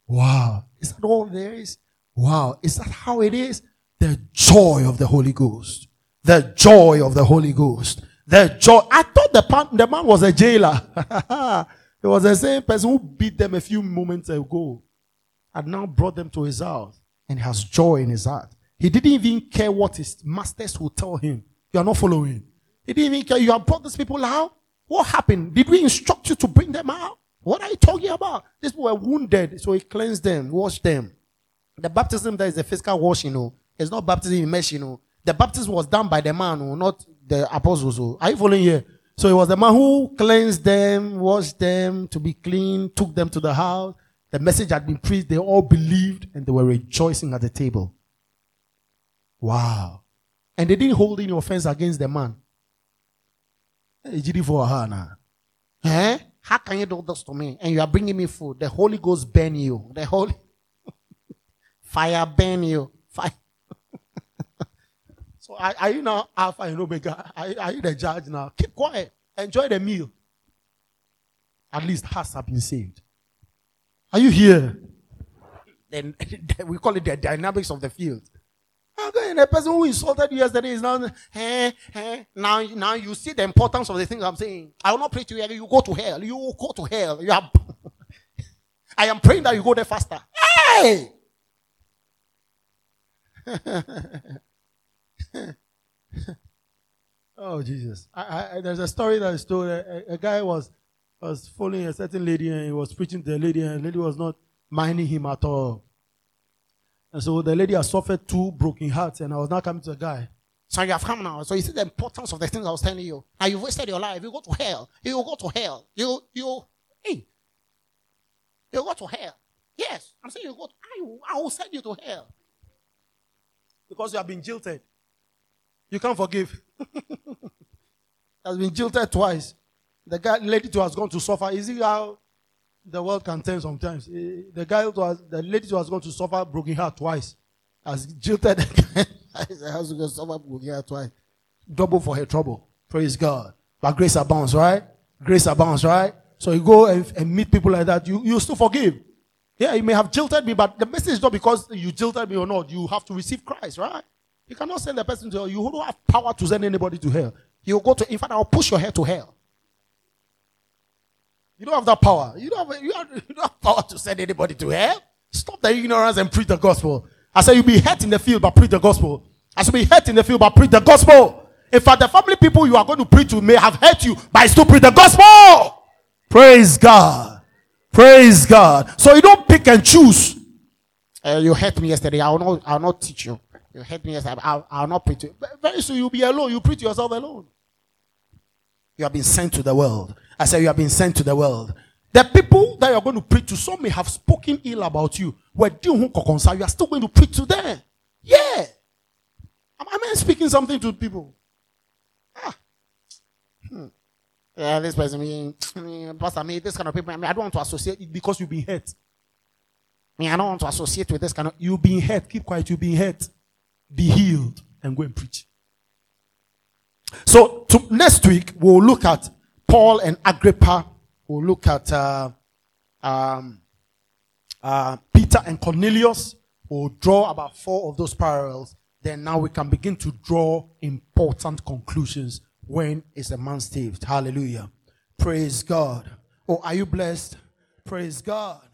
Wow. Is that all there is? Wow. Is that how it is? The joy of the Holy Ghost. The joy of the Holy Ghost. The joy. I thought the, pan, the man was a jailer. *laughs* he was the same person who beat them a few moments ago and now brought them to his house and has joy in his heart. He didn't even care what his masters would tell him. You are not following. He didn't even care. You have brought these people out. What happened? Did we instruct you to bring them out? What are you talking about? These people were wounded, so he cleansed them, washed them. The baptism there is a physical washing, you know. It's not baptism in mesh, you know. The baptism was done by the man, oh, not the apostles. oh. Are you following here? So it was the man who cleansed them, washed them to be clean, took them to the house. The message had been preached. They all believed and they were rejoicing at the table. Wow. And they didn't hold any offense against the man. Eh? How can you do this to me? And you are bringing me food. The Holy Ghost burn you. The Holy *laughs* fire burn you. Fire. *laughs* so are, are you now Alpha and Omega? Are, are you the judge now? Keep quiet. Enjoy the meal. At least hearts have been saved. Are you here? Then *laughs* we call it the dynamics of the field. Okay, the person who insulted you yesterday is now, eh, eh, now, now you see the importance of the things I'm saying. I will not pray to you. You go to hell. You will go to hell. You are, *laughs* I am praying that you go there faster. Hey! *laughs* oh Jesus! I, I, there's a story that is told. A, a guy was was following a certain lady and he was preaching to the lady and the lady was not minding him at all. And so the lady has suffered two broken hearts and I was now coming to the guy. So you have come now. So you see the importance of the things I was telling you. Now you've wasted your life. You go to hell. You will go to hell. You you hey. You go to hell. Yes. I'm saying you go to, I, will- I will send you to hell. Because you have been jilted. You can't forgive. *laughs* has been jilted twice. The guy, lady too has gone to suffer. Is you see how the world can turn sometimes. Eh, The guy was, the lady who has gone to suffer broken heart twice, has jilted the guy. *laughs* has to suffer broken heart twice. Double for her trouble. Praise God. But grace abounds, right? Grace abounds, right? So you go and, and meet people like that. You, you still forgive. Yeah, you may have jilted me, but the message is not because you jilted me or not. You have to receive Christ, right? You cannot send the person to hell. You don't have power to send anybody to hell. You go to, in fact, I'll push your head to hell. You don't have that power. You don't have, you, have, you don't have power to send anybody to hell. Stop the ignorance and preach the gospel. I said you'll be hurt in the field, but preach the gospel. I said be hurt in the field, but preach the gospel. In fact, the family people you are going to preach to may have hurt you, but still preach the gospel. Praise God. Praise God. So you don't pick and choose. Uh, you hurt me yesterday. I will not. I will not teach you. You hurt me yesterday. I I will not preach to you. Very soon you'll be alone. You preach to yourself alone. You have been sent to the world. I said you have been sent to the world. The people that you are going to preach to, some may have spoken ill about you. Kokonsa, You are still going to preach to them. Yeah. Am am I speaking something to people? Ah. Hmm. Yeah, this person, me, me, Pastor, me, this kind of people. I, mean, I don't want to associate because you've been hurt. Me, I don't want to associate with this kind of. You've been hurt. Keep quiet. You've been hurt. Be healed and go and preach. So to, next week we'll look at Paul and Agrippa. We'll look at uh, um, uh, Peter and Cornelius. We'll draw about four of those parallels. Then now we can begin to draw important conclusions. When is a man saved? Hallelujah. Praise God. Oh, are you blessed? Praise God.